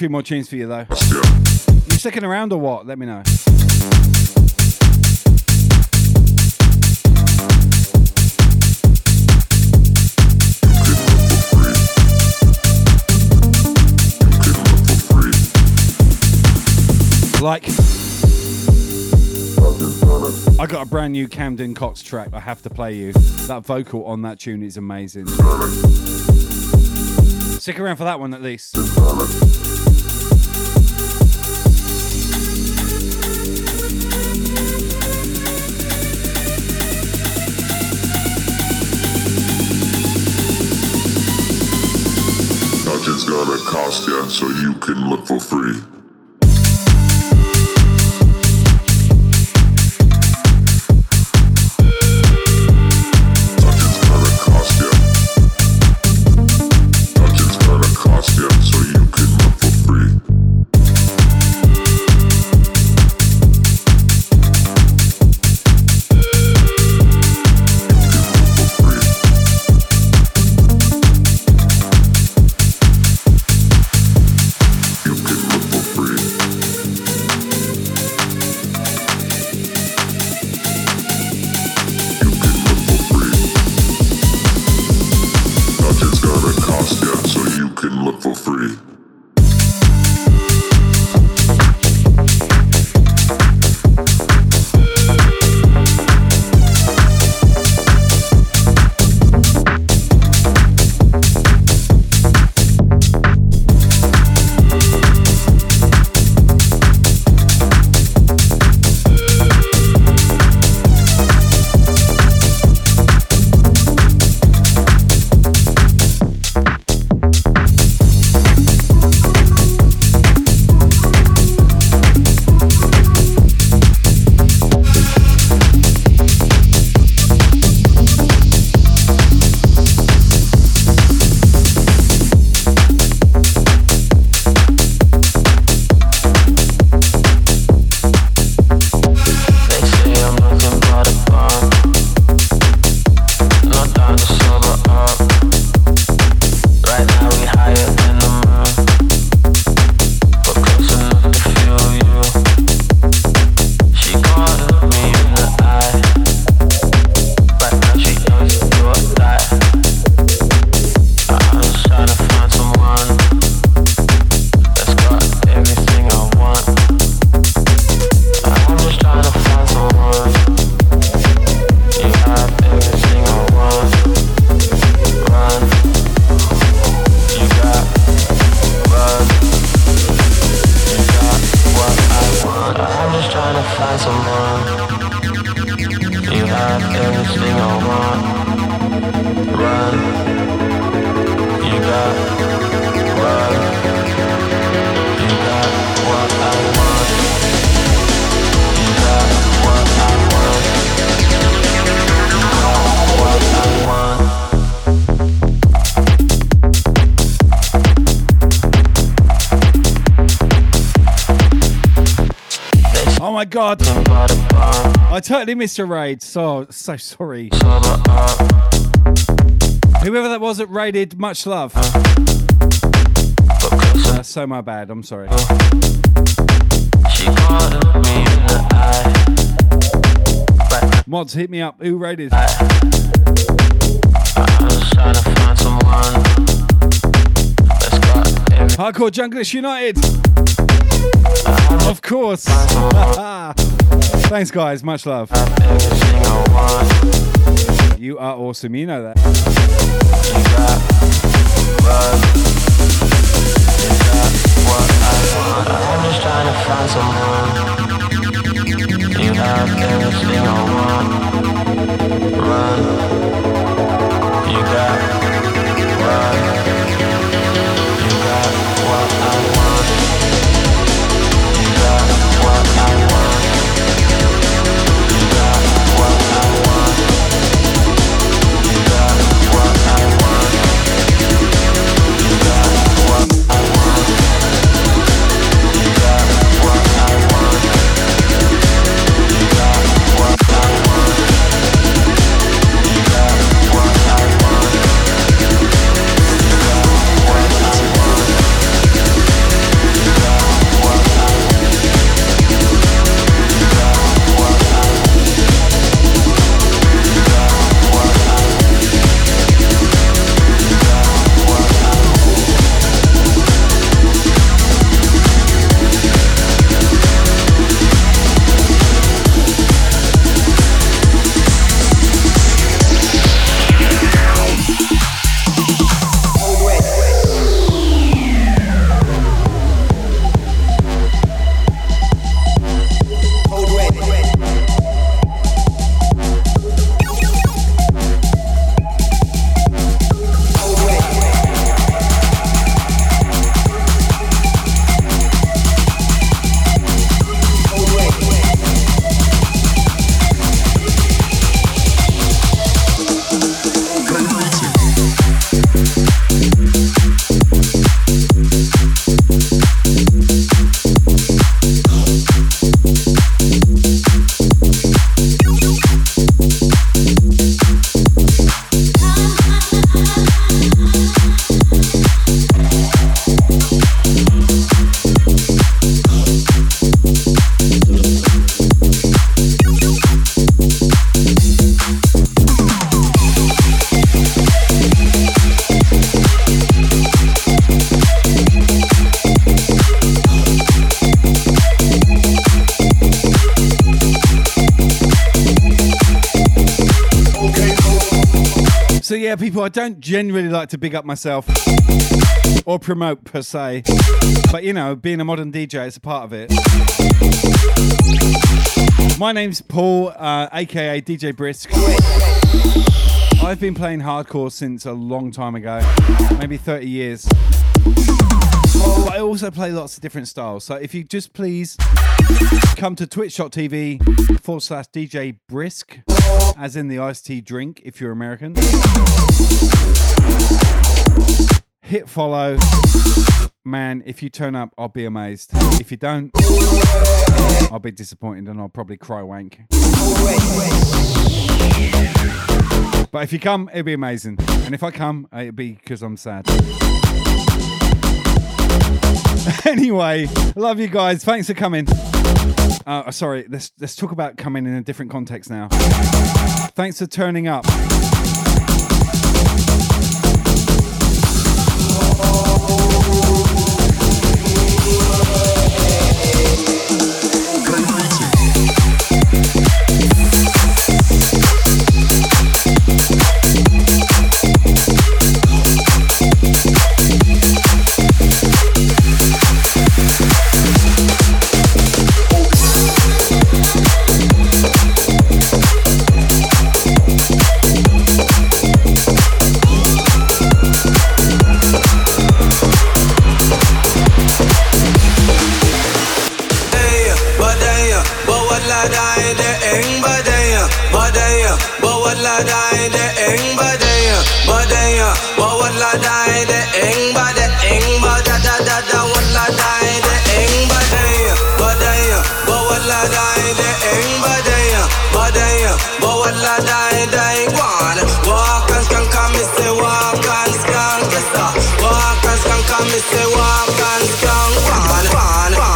few more tunes for you though. You sticking around or what? Let me know. Like, I got a brand new Camden Cox track. I have to play you. That vocal on that tune is amazing. Stick around for that one at least. gonna cost ya so you can look for free. I totally missed a raid. So so sorry. Whoever that was that raided, much love. That's so my bad. I'm sorry. Mods, hit me up. Who raided? Hardcore Junglist United. Of course. Thanks, guys. Much love. You are awesome. You know that. You have everything I want. Run. You got run. People, I don't generally like to big up myself or promote per se, but you know, being a modern DJ, is a part of it. My name's Paul, uh, aka DJ Brisk. I've been playing hardcore since a long time ago, maybe 30 years. But I also play lots of different styles. So if you just please come to twitch.tv forward slash DJ Brisk, as in the iced tea drink if you're American. Hit follow. Man, if you turn up, I'll be amazed. If you don't, I'll be disappointed and I'll probably cry wank. But if you come, it'll be amazing. And if I come, uh, it'll be because I'm sad. anyway, love you guys. Thanks for coming. Uh, sorry, let's let's talk about coming in a different context now. Thanks for turning up. Walk and skank, walk skank, yes sir. Walk and skank, and me say walk and skank, gone.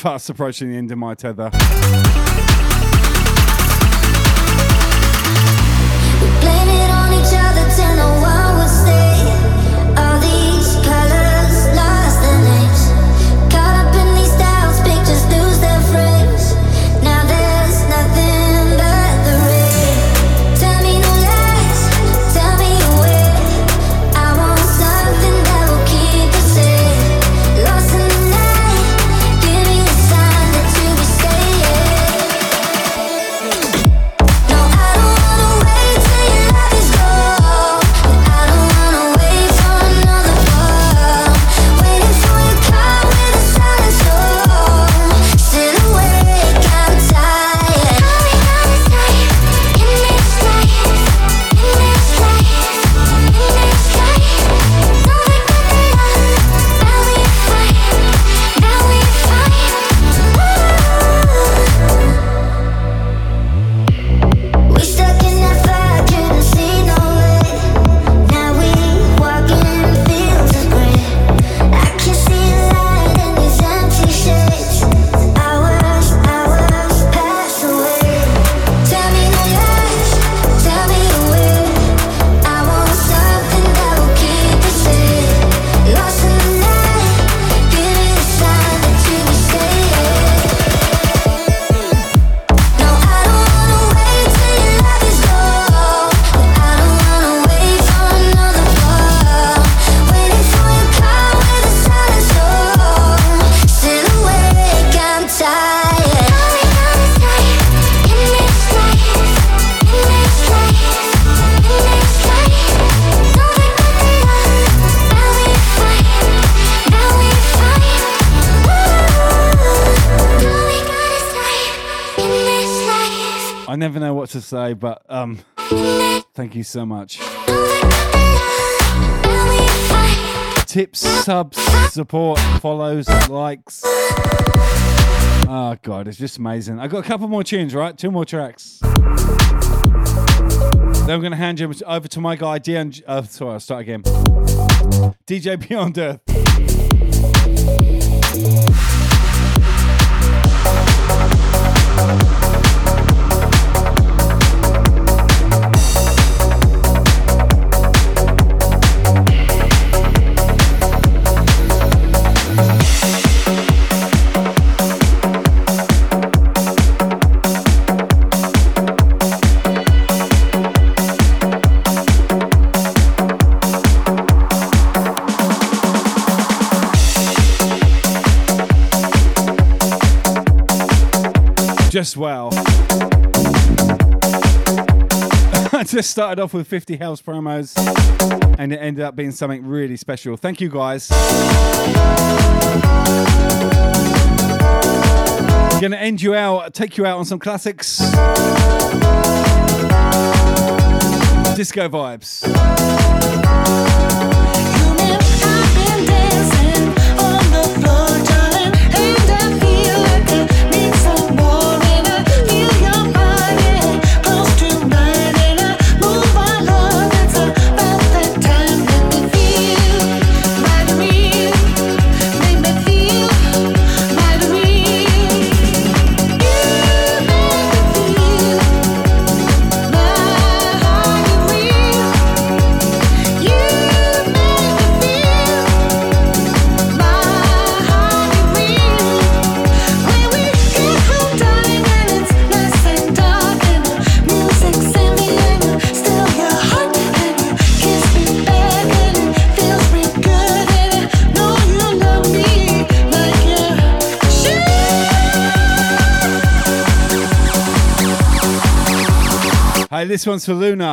fast approaching the end of my tether. say, but um, thank you so much. Tips, subs, support, follows, likes. Oh god, it's just amazing. I got a couple more tunes, right? Two more tracks. Then I'm gonna hand you over to my guy, Dion. Uh, sorry, I'll start again. DJ Beyond Earth. just well. I just started off with 50 house promos and it ended up being something really special. Thank you guys. Gonna end you out, take you out on some classics. Disco vibes. This one's for Luna.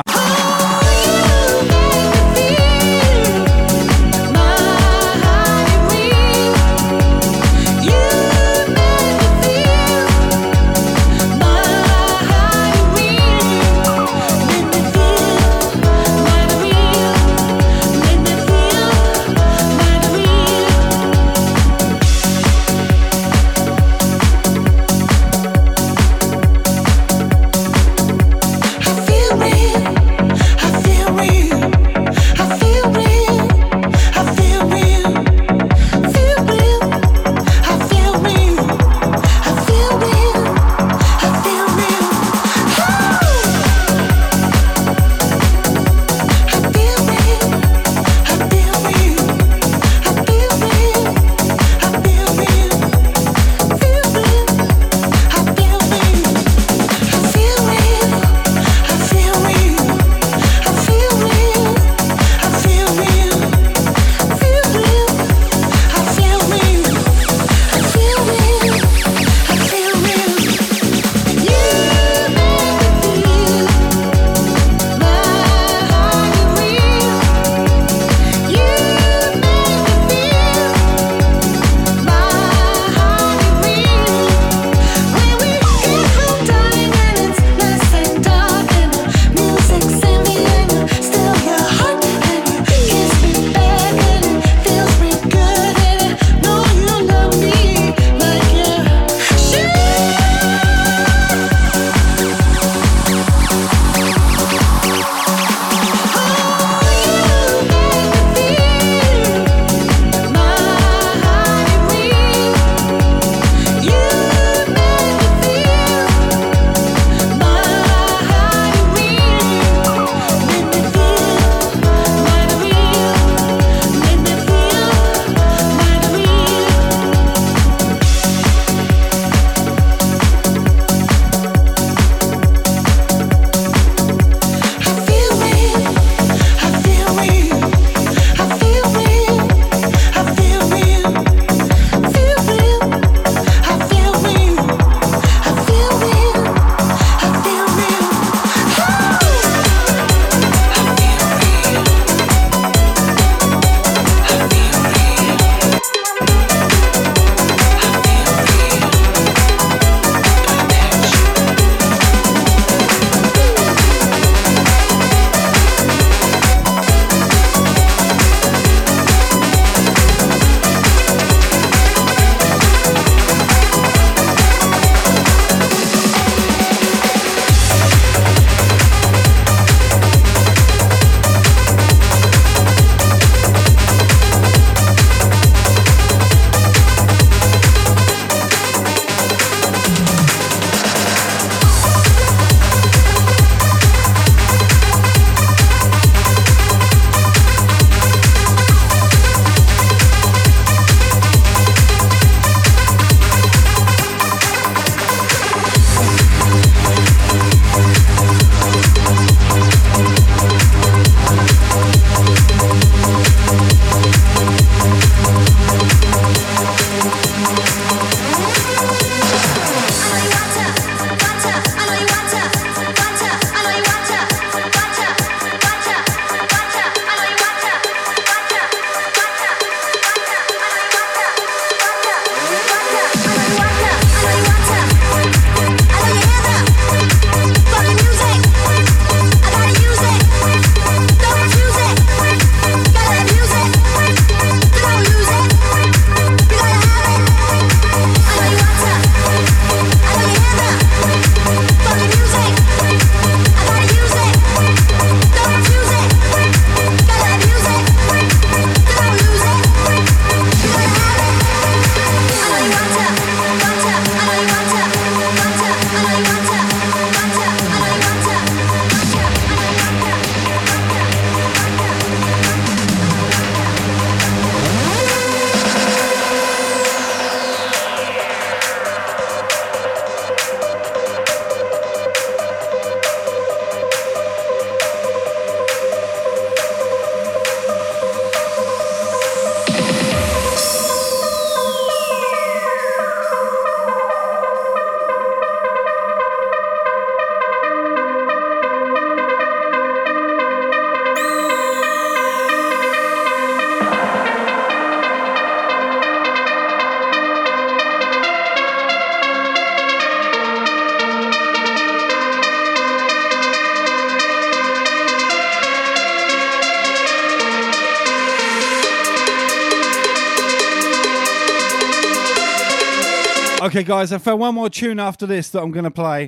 Okay, guys, I found one more tune after this that I'm going to play.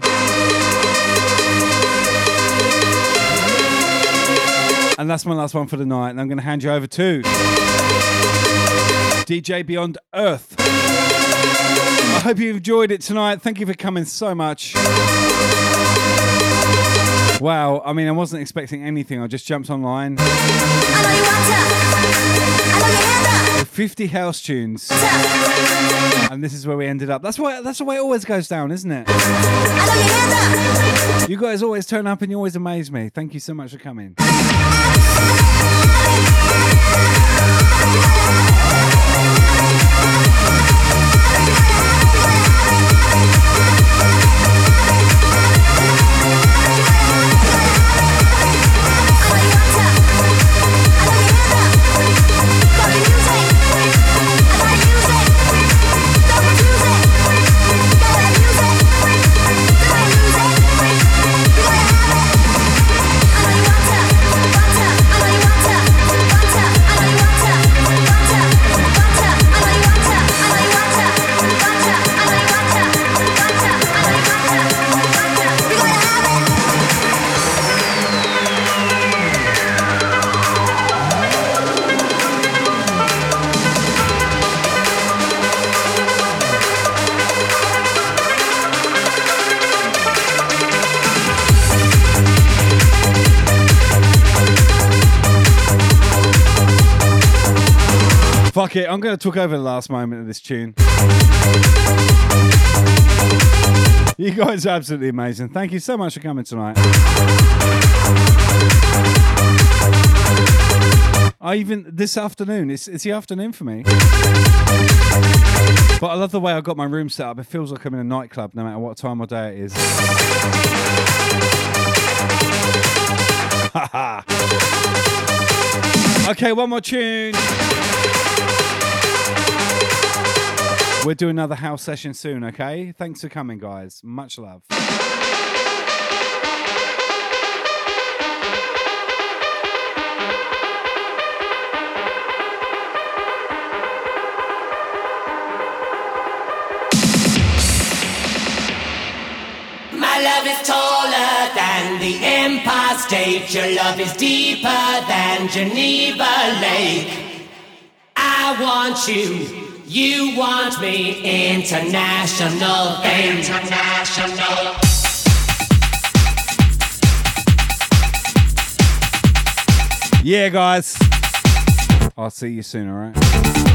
And that's my last one for the night. And I'm going to hand you over to DJ Beyond Earth. I hope you enjoyed it tonight. Thank you for coming so much. Wow, I mean, I wasn't expecting anything. I just jumped online. With 50 house tunes. And this is where we ended up. That's why that's the way it always goes down, isn't it? You guys always turn up and you always amaze me. Thank you so much for coming. It, I'm going to talk over the last moment of this tune. You guys are absolutely amazing. Thank you so much for coming tonight. I even this afternoon, it's, it's the afternoon for me. But I love the way I got my room set up. It feels like I'm in a nightclub no matter what time or day it is. okay, one more tune. We'll do another house session soon, okay? Thanks for coming, guys. Much love. My love is taller than the Empire State. Your love is deeper than Geneva Lake. I want you. You want me international, international. Yeah, guys. I'll see you soon, alright? Now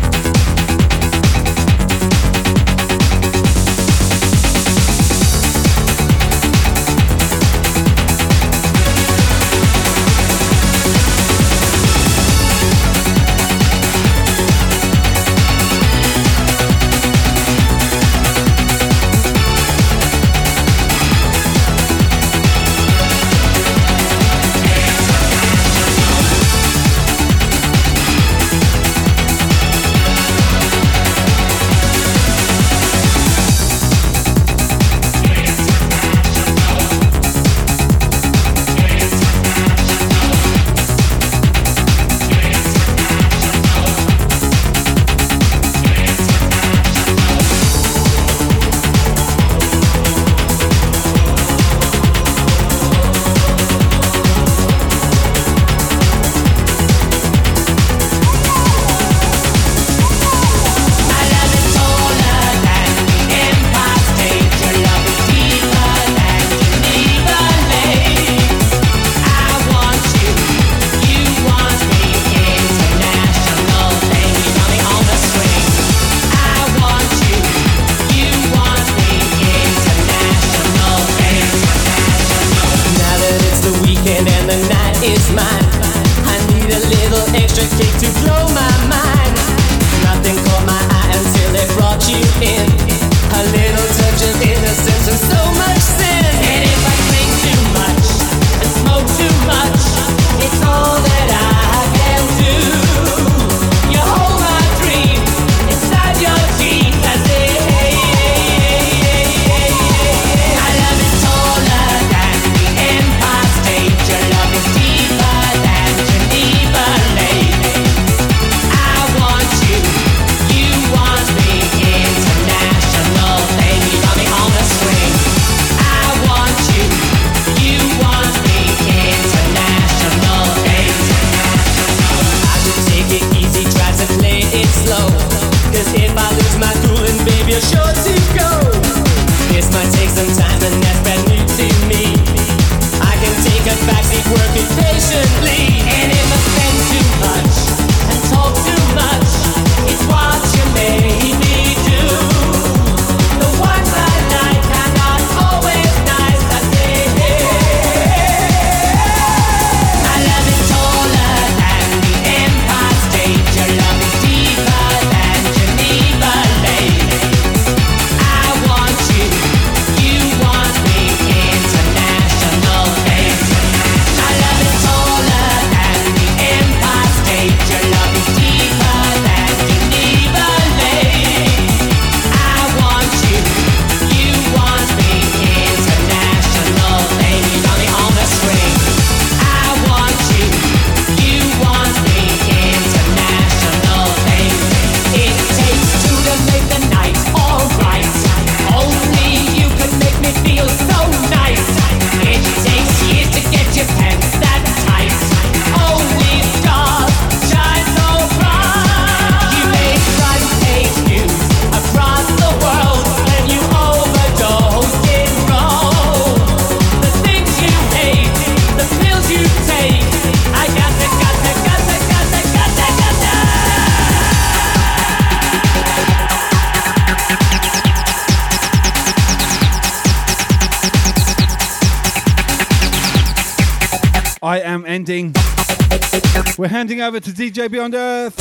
handing over to DJ Beyond Earth.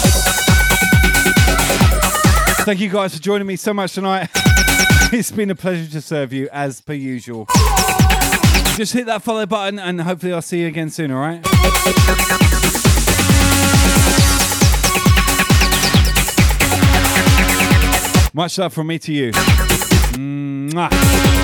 Thank you guys for joining me so much tonight. It's been a pleasure to serve you as per usual. Just hit that follow button and hopefully I'll see you again soon, alright? Much love from me to you. Mwah.